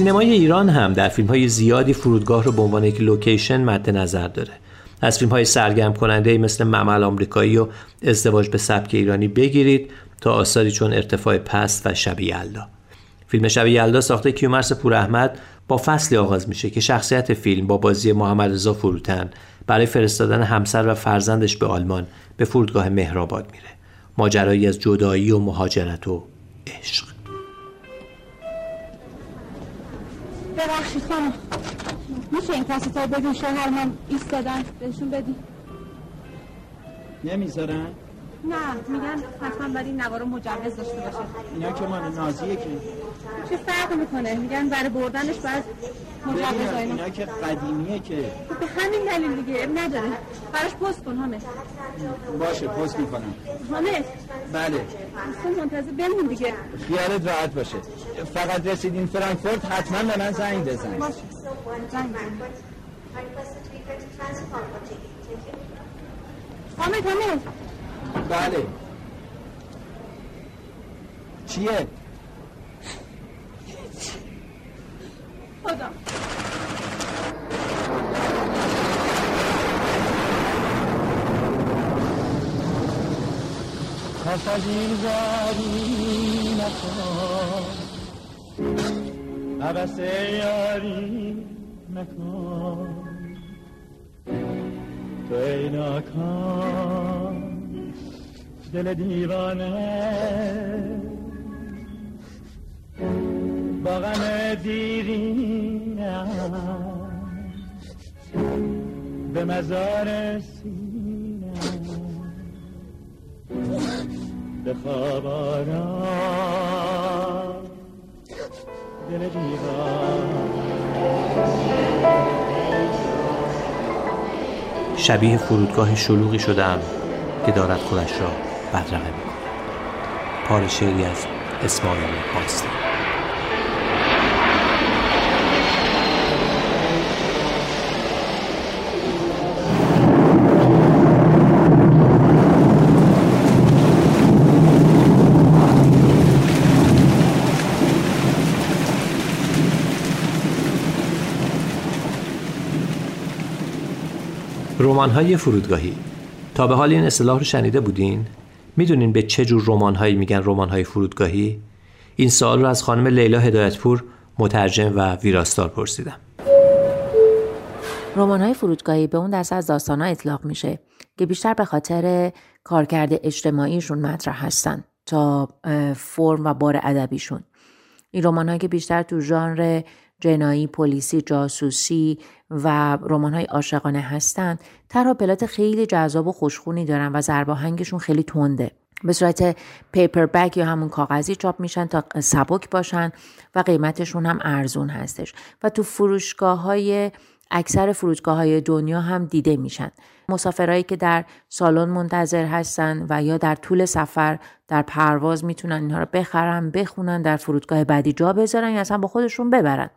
سینمای ایران هم در فیلم های زیادی فرودگاه رو به عنوان یک لوکیشن مد نظر داره. از فیلم های سرگرم کننده مثل معمل آمریکایی و ازدواج به سبک ایرانی بگیرید تا آثاری چون ارتفاع پست و شب یلدا. فیلم شب یلدا ساخته کیومرس پوراحمد با فصلی آغاز میشه که شخصیت فیلم با بازی محمد رضا فروتن برای فرستادن همسر و فرزندش به آلمان به فرودگاه مهرآباد میره. ماجرایی از جدایی و مهاجرت و عشق. ببخشید خانم. میشه این کسی تا بدون شوهر من ایستادن؟ بهشون بدی. نمی‌ذارن؟ نه میگن حتما برای این نوارو مجوز داشته باشه. اینا که مال نازیه که. چه فرق می‌کنه؟ میگن برای بردنش باید مجوز اینا اینا که قدیمیه که. به همین دلیل دیگه اب نداره. براش پست کن همه باشه پست می‌کنم. همه بله. اصلا منتظر بمون دیگه. خیالت راحت باشه. فقط رسیدین فرانکفورت حتما به من زنگ بزن باشه. زنگ بزن. حامد حامد بله. چیه؟ خدا. پس از این زاری نکن. عبس یاری نکن. تو ای ناکن دل دیوانه. با غم به مزار سینم به خواب دل دیوانه. شبیه فرودگاه شلوغی شدم که دارد خودش را. بدرقه می‌کند پار شعری از اسماعیل پاستان رمان های فرودگاهی. تا به حال این اصطلاح رو شنیده بودین؟ می‌دونین به چه جور رمان هایی میگن رمان های فرودگاهی؟ این سوال رو از خانم لیلا هدایتپور مترجم و ویراستار پرسیدم. رمان های فرودگاهی به اون دسته از داستان ها اطلاق میشه که بیشتر به خاطر کارکرد اجتماعیشون مطرح هستن تا فرم و بار ادبیشون این رمان که بیشتر تو ژانر جنایی، پلیسی، جاسوسی و رمان های عاشقانه هستن طرح پلات خیلی جذاب و خوشخونی دارن و ضرباهنگشون خیلی تنده. به صورت پیپر بگ یا همون کاغذی چاپ میشن تا سبک باشن و قیمتشون هم ارزون هستش. و تو فروشگاه های اکثر فرودگاه های دنیا هم دیده میشن. مسافرهایی که در سالن منتظر هستن و یا در طول سفر در پرواز می‌تونن اینها رو بخرن بخونن در فرودگاه بعدی جا بذارن یا اصلا با خودشون ببرن.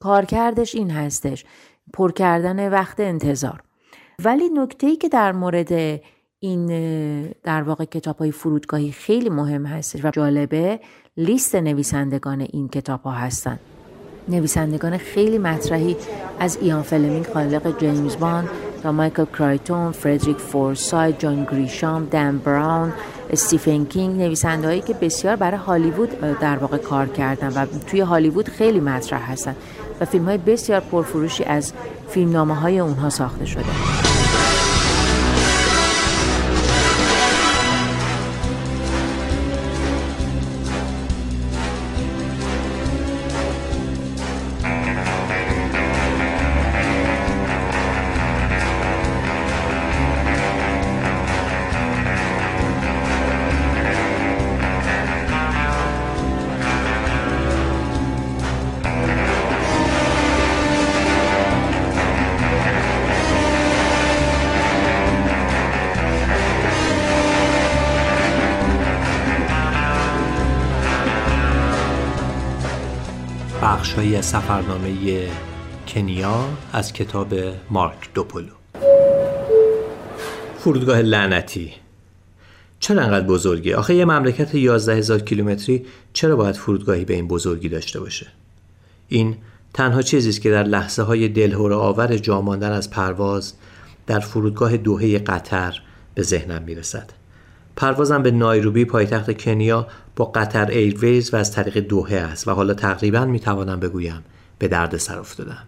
کارکردش این هستش پر کردن وقت انتظار. ولی نکته ای که در مورد این در واقع کتاب های فرودگاهی خیلی مهم هستش و جالبه لیست نویسندگان این کتاب ها هستن. نویسندگان خیلی مطرحی از ایان فلمینگ خالق جیمز باند تا مایکل کرایتون، فردریک فورسایت، جان گریشام، دن براون، استیفن کینگ نویسنده هایی که بسیار برای هالیوود در واقع کار کردن و توی هالیوود خیلی مطرح هستن و فیلم های بسیار پرفروشی از فیلمنامه های اونها ساخته شده. بخشهایی از سفرنامه کنیا از کتاب مارک دوپولو فرودگاه لعنتی چرا انقدر بزرگی؟ آخه یه مملکت 11 هزار کیلومتری چرا باید فرودگاهی به این بزرگی داشته باشه؟ این تنها چیزی است که در لحظه های دلهور آور جا ماندن از پرواز در فرودگاه دوهه قطر به ذهنم می‌رسد. پروازم به نایروبی پایتخت کنیا با قطر ایرویز و از طریق دوهه است و حالا تقریبا می‌توانم بگویم به درد سر افتادم.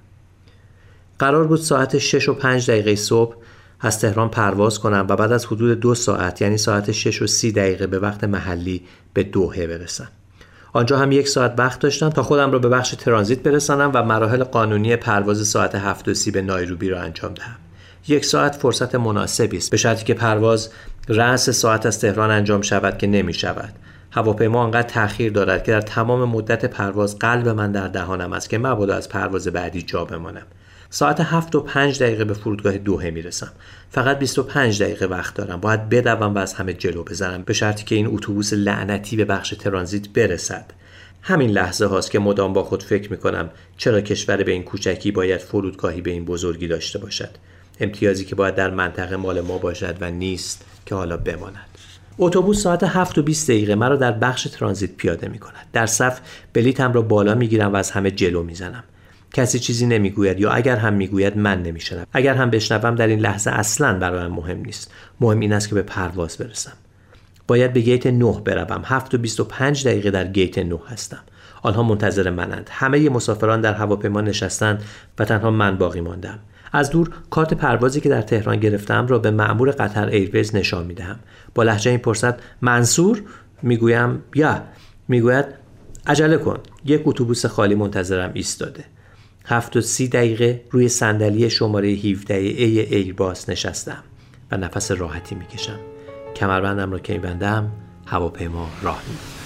قرار بود ساعت 6 و 5 دقیقه صبح از تهران پرواز کنم و بعد از حدود دو ساعت یعنی ساعت 6 و 30 دقیقه به وقت محلی به دوهه برسم. آنجا هم یک ساعت وقت داشتم تا خودم را به بخش ترانزیت برسانم و مراحل قانونی پرواز ساعت 7 و 30 به نایروبی را انجام دهم. یک ساعت فرصت مناسبی است به شرطی که پرواز رأس ساعت از تهران انجام شود که نمی شود. هواپیما انقدر تأخیر دارد که در تمام مدت پرواز قلب من در دهانم است که مبادا از پرواز بعدی جا بمانم. ساعت هفت و پنج دقیقه به فرودگاه دوهه می‌رسم. فقط 25 دقیقه وقت دارم. باید بدوم و از همه جلو بزنم به شرطی که این اتوبوس لعنتی به بخش ترانزیت برسد. همین لحظه هاست که مدام با خود فکر می‌کنم چرا کشور به این کوچکی باید فرودگاهی به این بزرگی داشته باشد. امتیازی که باید در منطقه مال ما باشد و نیست که حالا بماند. اتوبوس ساعت 7 و 20 دقیقه. مرا در بخش ترانزیت پیاده می کند. در صف بلیتم را بالا می گیرم و از همه جلو می زنم. کسی چیزی نمی‌گوید یا اگر هم می‌گوید من نمیشنم اگر هم بشنوم در این لحظه اصلا برایم مهم نیست. مهم این است که به پرواز برسم. باید به گیت 9 بروم. 7 و 25 دقیقه در گیت 9 هستم. آنها منتظر منند. همه مسافران در هواپیما نشستند و تنها من باقی ماندم. از دور کارت پروازی که در تهران گرفتم را به مأمور قطر ایرویز نشان می‌دهم. با لحجه این پرسد منصور می‌گویم یا می‌گوید عجله کن یک اتوبوس خالی منتظرم ایستاده. هفت و سی دقیقه روی صندلی شماره 17 ای ایرباس نشستم و نفس راحتی می‌کشم. کمربندم را که میبندم هواپیما راه میدازم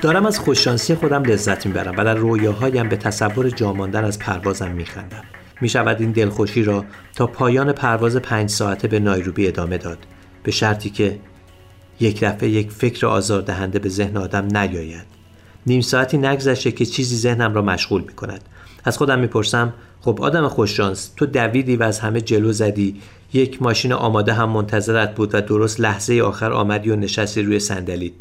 دارم از خوششانسی خودم لذت می‌برم و در رویاهایم به تصور جاماندن از پروازم میخندم. می شود این دلخوشی را تا پایان پرواز پنج ساعته به نایروبی ادامه داد. به شرطی که یک دفعه یک فکر آزاردهنده به ذهن آدم نیاید. نیم ساعتی نگذشته که چیزی ذهنم را مشغول می کند از خودم می‌پرسم خب آدم خوششانس تو دویدی و از همه جلو زدی یک ماشین آماده هم منتظرت بود و درست لحظه آخر آمدی و نشستی روی صندلیت.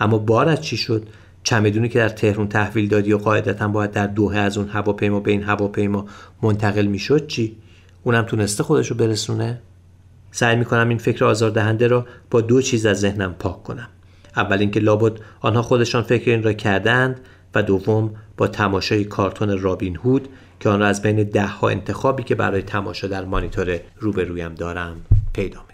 اما بارت چی شد؟ چمدونی که در تهرون تحویل دادی و قاعدتا باید در دوهه از اون هواپیما به این هواپیما منتقل می‌شد چی؟ اونم تونسته خودشو برسونه؟ سعی می‌کنم این فکر آزاردهنده را با دو چیز از ذهنم پاک کنم. اول اینکه لابد آنها خودشان فکر این را کردند و دوم با تماشای کارتون رابین هود که آن را از بین ده ها انتخابی که برای تماشا در مانیتور روبرویم دارم. پیدا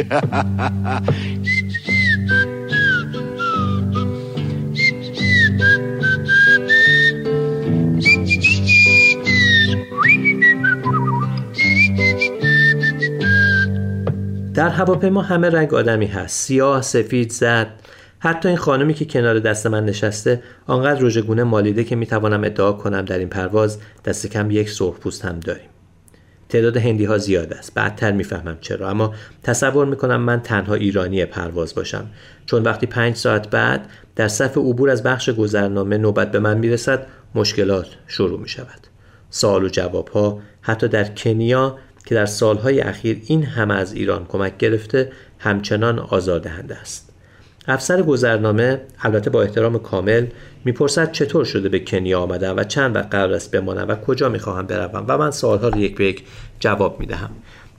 در هواپیما همه رنگ آدمی هست. سیاه سفید زد حتی این خانمی که کنار دست من نشسته آنقدر رژگونه مالیده که می‌توانم ادعا کنم در این پرواز دست کم یک سرخ پوست هم داریم. تعداد هندی ها زیاد است. بعدتر می‌فهمم چرا. اما تصور می‌کنم من تنها ایرانی پرواز باشم. چون وقتی پنج ساعت بعد در صف عبور از بخش گذرنامه نوبت به من می‌رسد مشکلات شروع می شود سوال و جواب ها حتی در کنیا که در سالهای اخیر این همه از ایران کمک گرفته همچنان آزاردهنده است. افسر گذرنامه البته با احترام کامل می‌پرسد چطور شده به کنیا آمدم و چند وقت قرار است بمانم و کجا می‌خواهم بروم و من سوالها را یک به یک جواب می‌دهم.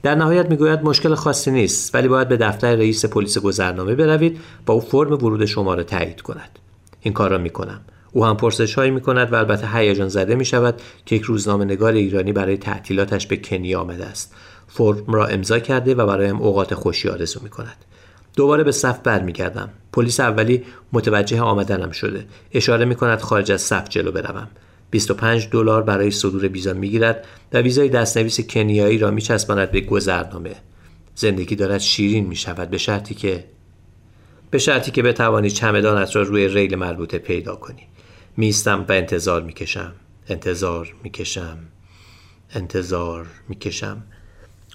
در نهایت می‌گوید مشکل خاصی نیست ولی باید به دفتر رئیس پلیس گذرنامه بروید با او فرم ورود شما را تایید کند. این کار را می‌کنم. او هم پرسش هایی می کند و البته هیجان زده می شود که یک روزنامه نگار ایرانی برای تعطیلاتش به کنیا آمده است. فرم را امضا کرده و برایم اوقات خوشی آرزو می کند دوباره به صف برمیگردم. پلیس اولی متوجه آمدنم شده. اشاره می کند خارج از صف جلو بروم. 25 دلار برای صدور ویزا می‌گیرد و ویزای دستنویس کنیایی را میچسباند به گذرنامه. زندگی دارد شیرین می شود به شرطی که به شرطی که بتوانی چمدانت را روی ریل مربوطه پیدا کنی. میستم و انتظار می‌کشم. انتظار می‌کشم. انتظار می‌کشم.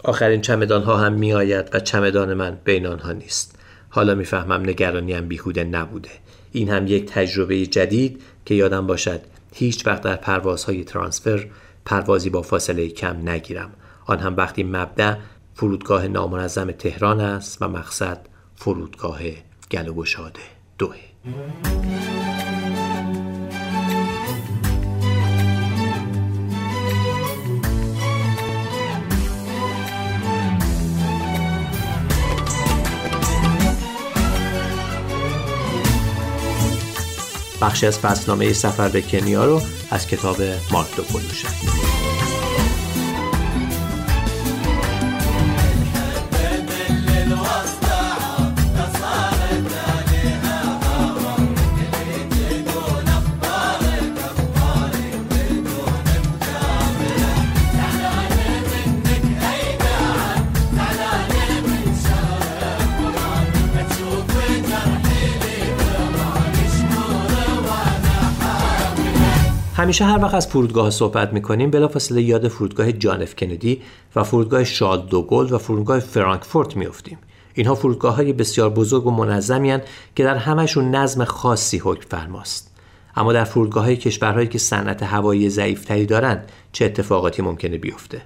آخرین چمدان ها هم میآید و چمدان من بین آنها نیست. حالا می‌فهمم نگرانیم بیهوده نبوده. این هم یک تجربه جدید که یادم باشد هیچ وقت در پروازهای ترانسفر پروازی با فاصله کم نگیرم. آن هم وقتی مبدع فرودگاه نامنظم تهران است و مقصد فرودگاه گل و گشاده دوه. بخشی از فصلنامه سفر به کنیا رو از کتاب مارک دوپولو همیشه هر وقت از فرودگاه صحبت می‌کنیم بلافاصله یاد فرودگاه جانف کندی و فرودگاه شاد دوگل و فرودگاه فرانکفورت میافتیم. اینها فرودگاه های بسیار بزرگ و منظمی که در همشون نظم خاصی حکم فرماست. اما در فرودگاه های کشورهایی که صنعت هوایی ضعیفتری دارند چه اتفاقاتی ممکنه بیفته؟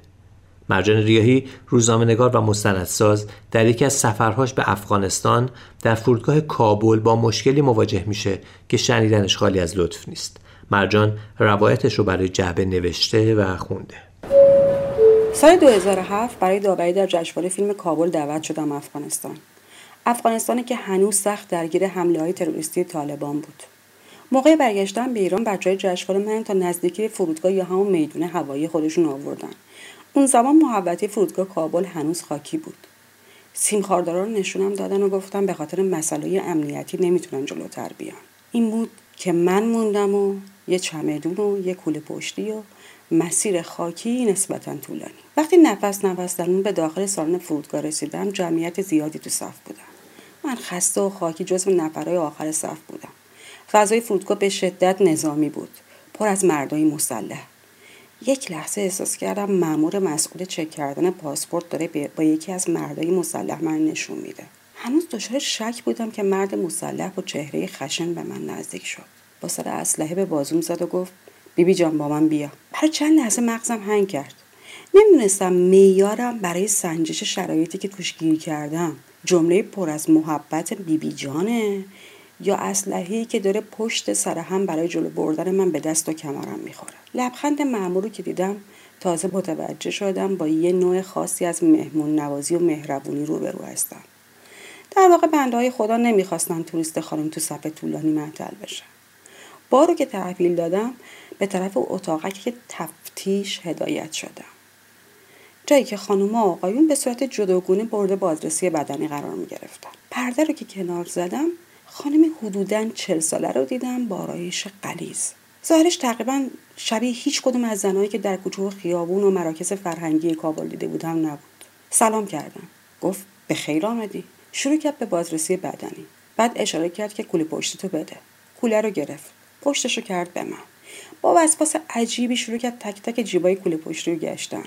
مرجان ریاهی روزنامه‌نگار و مستندساز در یکی از سفرهاش به افغانستان در فرودگاه کابل با مشکلی مواجه میشه که شنیدنش خالی از لطف نیست. مرجان روایتش رو برای جعبه نوشته و خونده. سال 2007 برای داوری در جشنواره فیلم کابل دعوت شدم افغانستان. افغانستانی که هنوز سخت درگیر حمله های تروریستی طالبان بود. موقع برگشتن به ایران بچه جشنواره من تا نزدیکی فرودگاه یا همون میدون هوایی خودشون آوردن. اون زمان محوطه فرودگاه کابل هنوز خاکی بود. سیم رو نشونم دادن و گفتم به خاطر مسئله امنیتی نمی‌تونن جلوتر بیان. این بود که من موندم و یه چمدون و یه کوله پشتی و مسیر خاکی نسبتا طولانی. وقتی نفس نفس به داخل سالن فرودگاه رسیدم جمعیت زیادی تو صف بودم. من خسته و خاکی جزو نفرهای آخر صف بودم. فضای فرودگاه به شدت نظامی بود. پر از مردای مسلح. یک لحظه احساس کردم مأمور مسئول چک کردن پاسپورت داره با یکی از مردای مسلح من نشون میده. هنوز دچار شک بودم که مرد مسلح با چهره خشن به من نزدیک شد. با سر اسلحه به بازوم زد و گفت بیبی جان با من بیا. برای چند لحظه مغزم هنگ کرد. نمی‌دونستم میارم برای سنجش شرایطی که توش گیر کردم جمله پر از محبت بیبی جانه یا اسلحه‌ای که داره پشت سر هم برای جلو بردن من به دست و کمرم می‌خوره. لبخند معمول که دیدم تازه متوجه شدم با یه نوع خاصی از مهمون نوازی و مهربونی روبرو هستم. در واقع بنده های خدا نمی‌خواستن توریست خانم تو صف طولانی معطل بشن بارو که تحویل دادم به طرف اتاقک که تفتیش هدایت شدم. جایی که خانوم و آقایون به صورت جداگونه برده بازرسی بدنی قرار می گرفتن. پرده رو که کنار زدم خانم حدودا چل ساله رو دیدم با آرایش قلیز ظاهرش تقریبا شبیه هیچ کدوم از زنهایی که در کوچه خیابون و مراکز فرهنگی کابل دیده بودم نبود. سلام کردم. گفت به خیر آمدی. شروع کرد به بازرسی بدنی. بعد اشاره کرد که کوله پشتی تو بده. کوله رو گرفت. پشتشو کرد به من. با وسواس عجیبی شروع کرد تک تک جیبای کوله پشتی رو گشتن.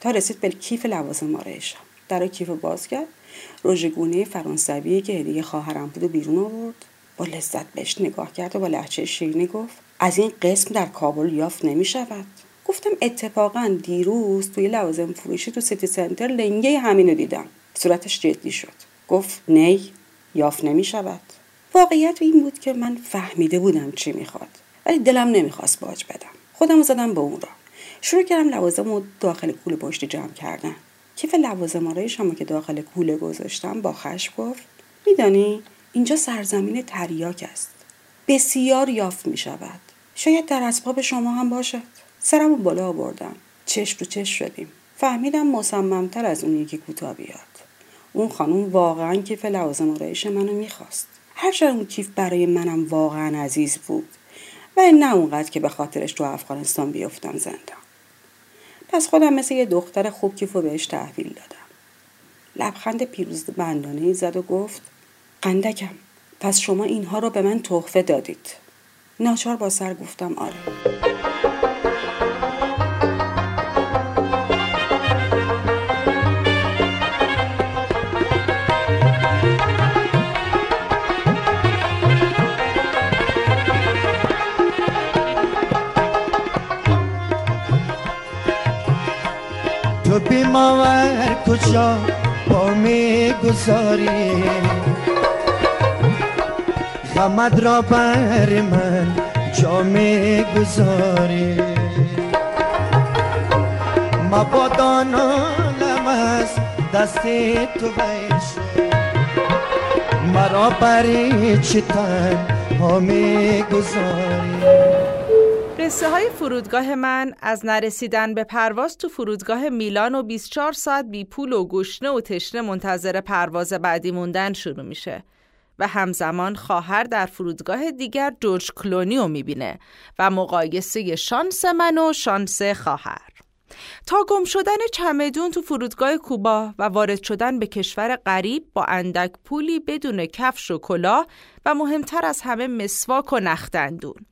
تا رسید به کیف لوازم آرایشم در کیف باز کرد. رژگونه فرانسوی که هدیه خواهرم بود بیرون آورد. با لذت بهش نگاه کرد و با لحچه شیرینی گفت از این قسم در کابل یافت نمی شود. گفتم اتفاقا دیروز توی لوازم فروشی تو سیتی سنتر لنگه همینو دیدم. صورتش جدی شد. گفت نی یافت نمی شود. واقعیت این بود که من فهمیده بودم چی می‌خواد. ولی دلم نمی‌خواست باج بدم. خودم زدم به اون را شروع کردم لوازم رو داخل کوله پشتی جمع کردن. کیف لوازم آرایشم که داخل کوله گذاشتم با خشم گفت میدانی اینجا سرزمین تریاک است. بسیار یافت می شود شاید در اسباب شما هم باشد. سرم بالا آوردم. چشم تو چشم شدیم. فهمیدم مصممتر از اون یکی کوتاه بیاد. اون خانم واقعا کیف لوازم آرایش منو می‌خواست. هرچند اون کیف برای منم واقعا عزیز بود. و نه اونقدر که به خاطرش تو افغانستان بیفتم زندان. پس خودم مثل یه دختر خوب کیفو بهش تحویل دادم. لبخند پیروز بندانه زد و گفت قندکم پس شما اینها رو به من تحفه دادید. ناچار با سر گفتم آره. تو بیماور کجا با می‌گذاری غمت را بر من جا می‌گذاری مبادا نالم از دست تو بیشه مرا بری چی تنها می‌گذاری قصه های فرودگاه من از نرسیدن به پرواز تو فرودگاه میلان و 24 ساعت بی پول و گشنه و تشنه منتظر پرواز بعدی موندن شروع میشه و همزمان خواهر در فرودگاه دیگر جورج کلونی می‌بینه و مقایسه شانس من و شانس خواهر. تا گم شدن چمدون تو فرودگاه کوبا و وارد شدن به کشور غریب با اندک پولی بدون کفش و کلاه و مهمتر از همه مسواک و نختندون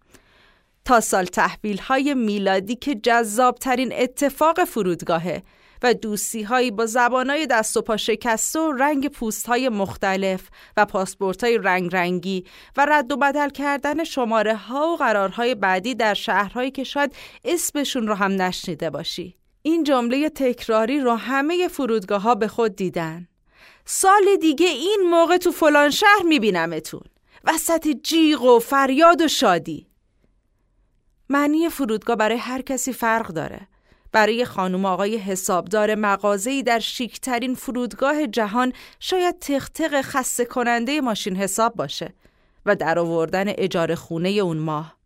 تا سال تحویل های میلادی که جذاب ترین اتفاق فرودگاهه و دوستی هایی با زبان های دست و پا شکسته و رنگ پوست های مختلف و پاسپورت های رنگ رنگی و رد و بدل کردن شماره ها و قرارهای بعدی در شهرهایی که شاید اسمشون رو هم نشنیده باشی. این جمله تکراری رو همه فرودگاه ها به خود دیدن. سال دیگه این موقع تو فلان شهر میبینمتون. وسط جیغ و فریاد و شادی. معنی فرودگاه برای هر کسی فرق داره. برای خانم آقای حسابدار مغازه‌ای در شیکترین فرودگاه جهان شاید تختق خسته کننده ماشین حساب باشه و در آوردن اجاره خونه اون ماه.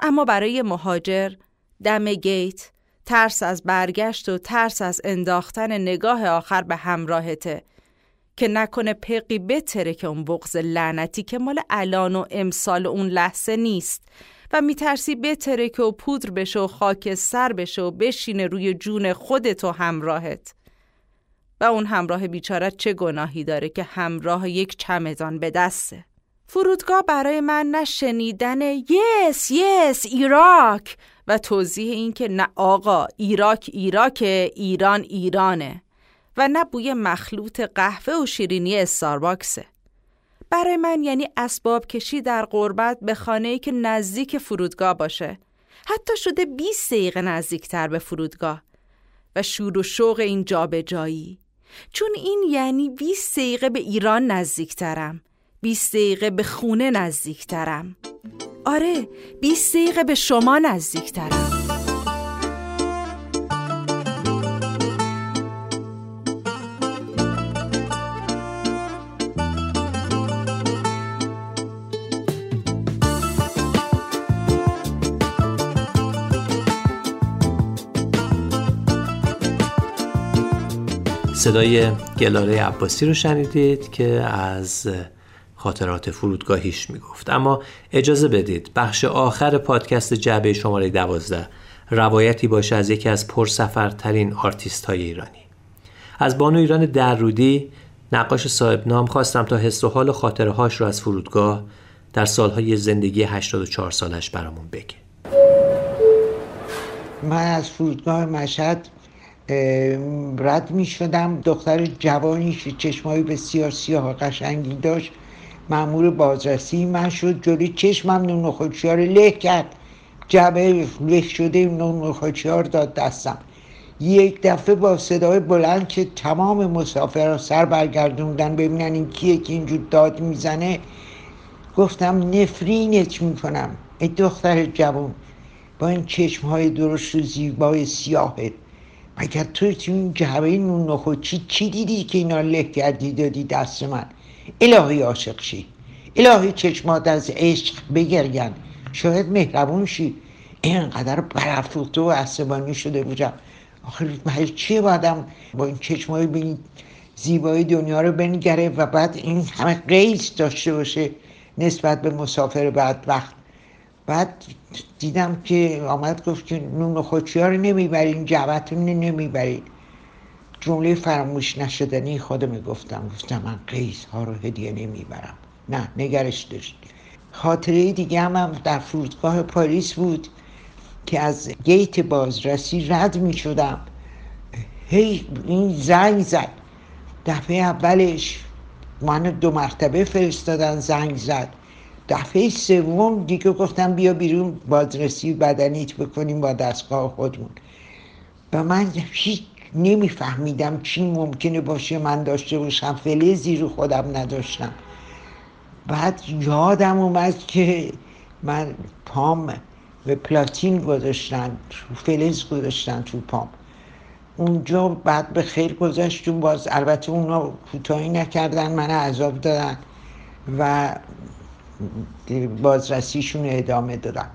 اما برای مهاجر دم گیت ترس از برگشت و ترس از انداختن نگاه آخر به همراهته که نکنه پقی بتره که اون بغز لعنتی که مال الان و امسال اون لحظه نیست و میترسی بترکه و پودر بشه و خاک سر بشه و بشینه روی جون خودت و همراهت. و اون همراه بیچاره چه گناهی داره که همراه یک چمدان به دسته؟ فرودگاه برای من نه شنیدن یس یس ایراک و توضیح این که نه آقا ایراک ایراک ایران ایرانه و نه بوی مخلوط قهوه و شیرینی استارباکسه. برای من یعنی اسباب کشی در قربت به خانه‌ای که نزدیک فرودگاه باشه. حتی شده 20 دقیقه نزدیکتر به فرودگاه و شور و شوق این جابجایی. چون این یعنی 20 دقیقه به ایران نزدیکترم. 20 دقیقه به خونه نزدیکترم. آره 20 دقیقه به شما نزدیکترم. صدای گلاره عباسی رو شنیدید که از خاطرات فرودگاهیش می‌گفت. اما اجازه بدید بخش آخر پادکست جعبه شماره دوازده روایتی باشه از یکی از پرسفرترین آرتیست های ایرانی. از بانو ایران درودی نقاش صاحب نام خواستم تا حس و حال خاطره هاش رو از فرودگاه در سالهای زندگی 84 سالش برامون بگه. من از فرودگاه مشهد رد می شدم دختر جوانی که چشمایی بسیار سیاه و قشنگی داشت معمول بازرسی من شد. جلوی چشمم نون رو له کرد. جبه له شده نون رو داد دستم. یک دفعه با صدای بلند که تمام مسافرها سر برگردوندن ببینن این کیه که اینجور داد می‌زنه گفتم نفرینت می‌کنم. ای دختر جوان با این چشم های درشت و زیبای سیاهت. مگر تو این جعبه نون نخوچی چی دیدی که اینا له کردی دادی دست من؟ الهی عاشق شی. الهی چشمات از عشق بگرگن. شاید مهربون شی. اینقدر برافروخته و عصبانی شده بودم. آخر چیه بادم با این چشمای به این زیبایی دنیا رو بنگره و بعد این همه قیس داشته باشه نسبت به مسافر بعد وقت بعد دیدم که آمد گفت که نون خودچی ها رو نمی‌برین جوتون نمی‌برین. جمله فراموش نشدنی خودم گفتم. گفتم من قیس ها رو هدیه نمی‌برم. نه نگرش داشت. خاطره دیگه هم, هم در فرودگاه پاریس بود که از گیت بازرسی رد می شدم هی این زنگ زد. دفعه اولش من دو مرتبه فرستادن زنگ زد. دفعه سوم دیگه گفتم بیا بیرون بازرسی بدنیت بکنیم با دستگاه خودمون. و من هیچ نمیفهمیدم چی ممکنه باشه من داشته باشم فلزی رو خودم نداشتم. بعد یادم اومد که من پام به پلاتین گذاشتن فلز گذاشتن تو پام. اونجا بعد به خیر گذاشتون باز البته اونا کوتاهی نکردن من عذاب دادن. و بازرسیشون ادامه دادم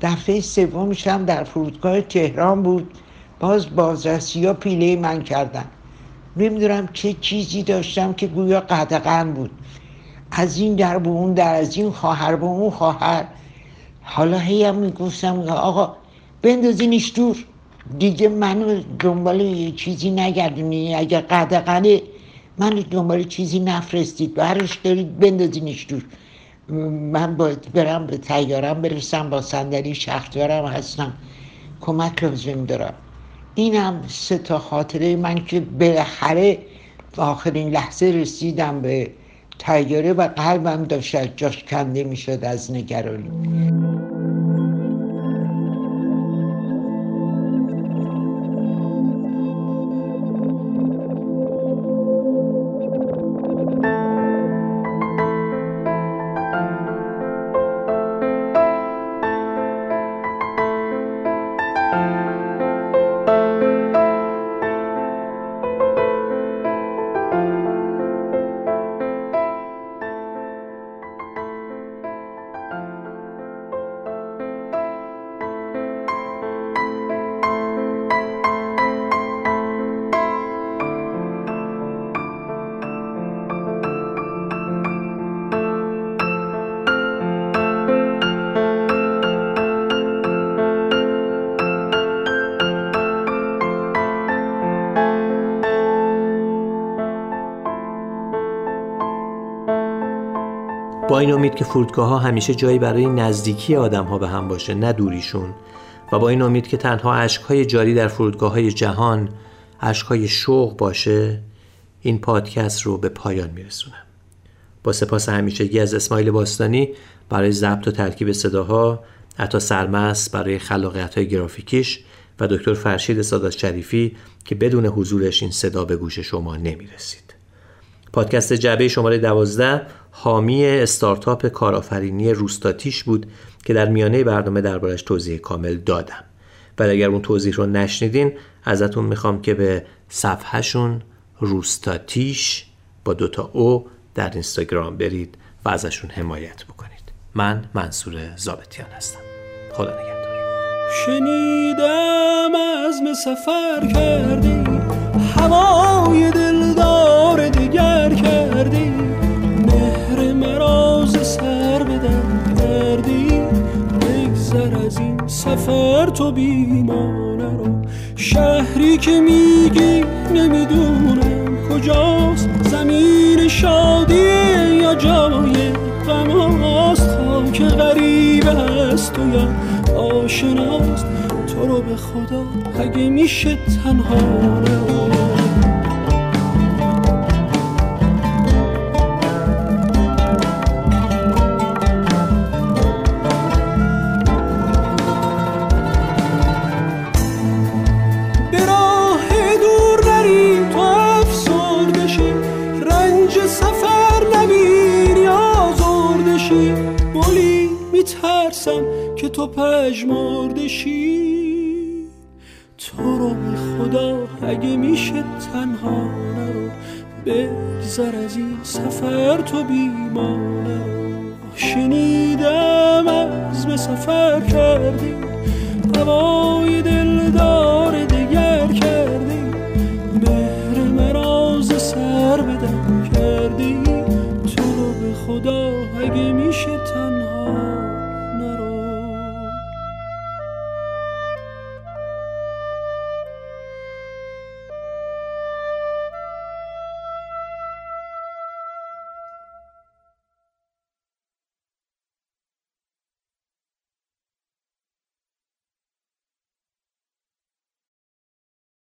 دفعه سومش هم در فرودگاه تهران بود. باز بازرسی ها پیله من کردن. نمی‌دونم چه چیزی داشتم که گویا قدقن بود. از این در به اون در از این خواهر به اون خواهر. حالا هی هم می‌گفتم آقا بندازینش دور دیگه منو دنبال یه چیزی نگردونی. اگر قدقنه منو دنبال چیزی نفرستید. برش دارید بندازینش دور من باید برم به تیارم برسم با صندلی شختورم هستم. کمک لازم دارم. اینم سه تا خاطره من که بالاخره آخرین لحظه رسیدم به تیاره و قلبم داشت جاش کنده می‌شد از نگرانی. این امید که فرودگاه ها همیشه جایی برای نزدیکی آدم ها به هم باشه نه دوریشون. و با این امید که تنها های جاری در فرودگاه های جهان های شوق باشه این پادکست رو به پایان میرسونم. با سپاس همیشگی از اسماعیل باستانی برای ضبط و ترکیب صداها عطا سرمس برای خلاقیت های گرافیکیش و دکتر فرشید سادات شریفی که بدون حضورش این صدا به گوش شما نمی‌رسید. پادکست جعبه شماره دوازده حامی استارتاپ کارآفرینی روستاتیش بود که در میانه برنامه دربارش توضیح کامل دادم. ولی اگر اون توضیح رو نشنیدین ازتون می‌خوام که به صفحهشون روستاتیش با دوتا او در اینستاگرام برید و ازشون حمایت بکنید. من منصور زابتیان هستم. خدا نگهدار. شنیدم از سفر کردی هوای دلدار دیگر کردی سفر تو بیمانه رو. شهری که میگی نمی‌دونم کجاست. زمین شادی یا جای غم تا که غریب است و یا آشناست. تو رو به خدا اگه میشه تنها ترسم که تو پژمردشی. تو رو به خدا اگه میشه تنها نرو بگذر از این سفر تو بیمانه. شنیدم از به سفر کردی هوای دلدار دیگر کردی. مهر مراز سر بدم کردی. تو رو به خدا اگه میشه تن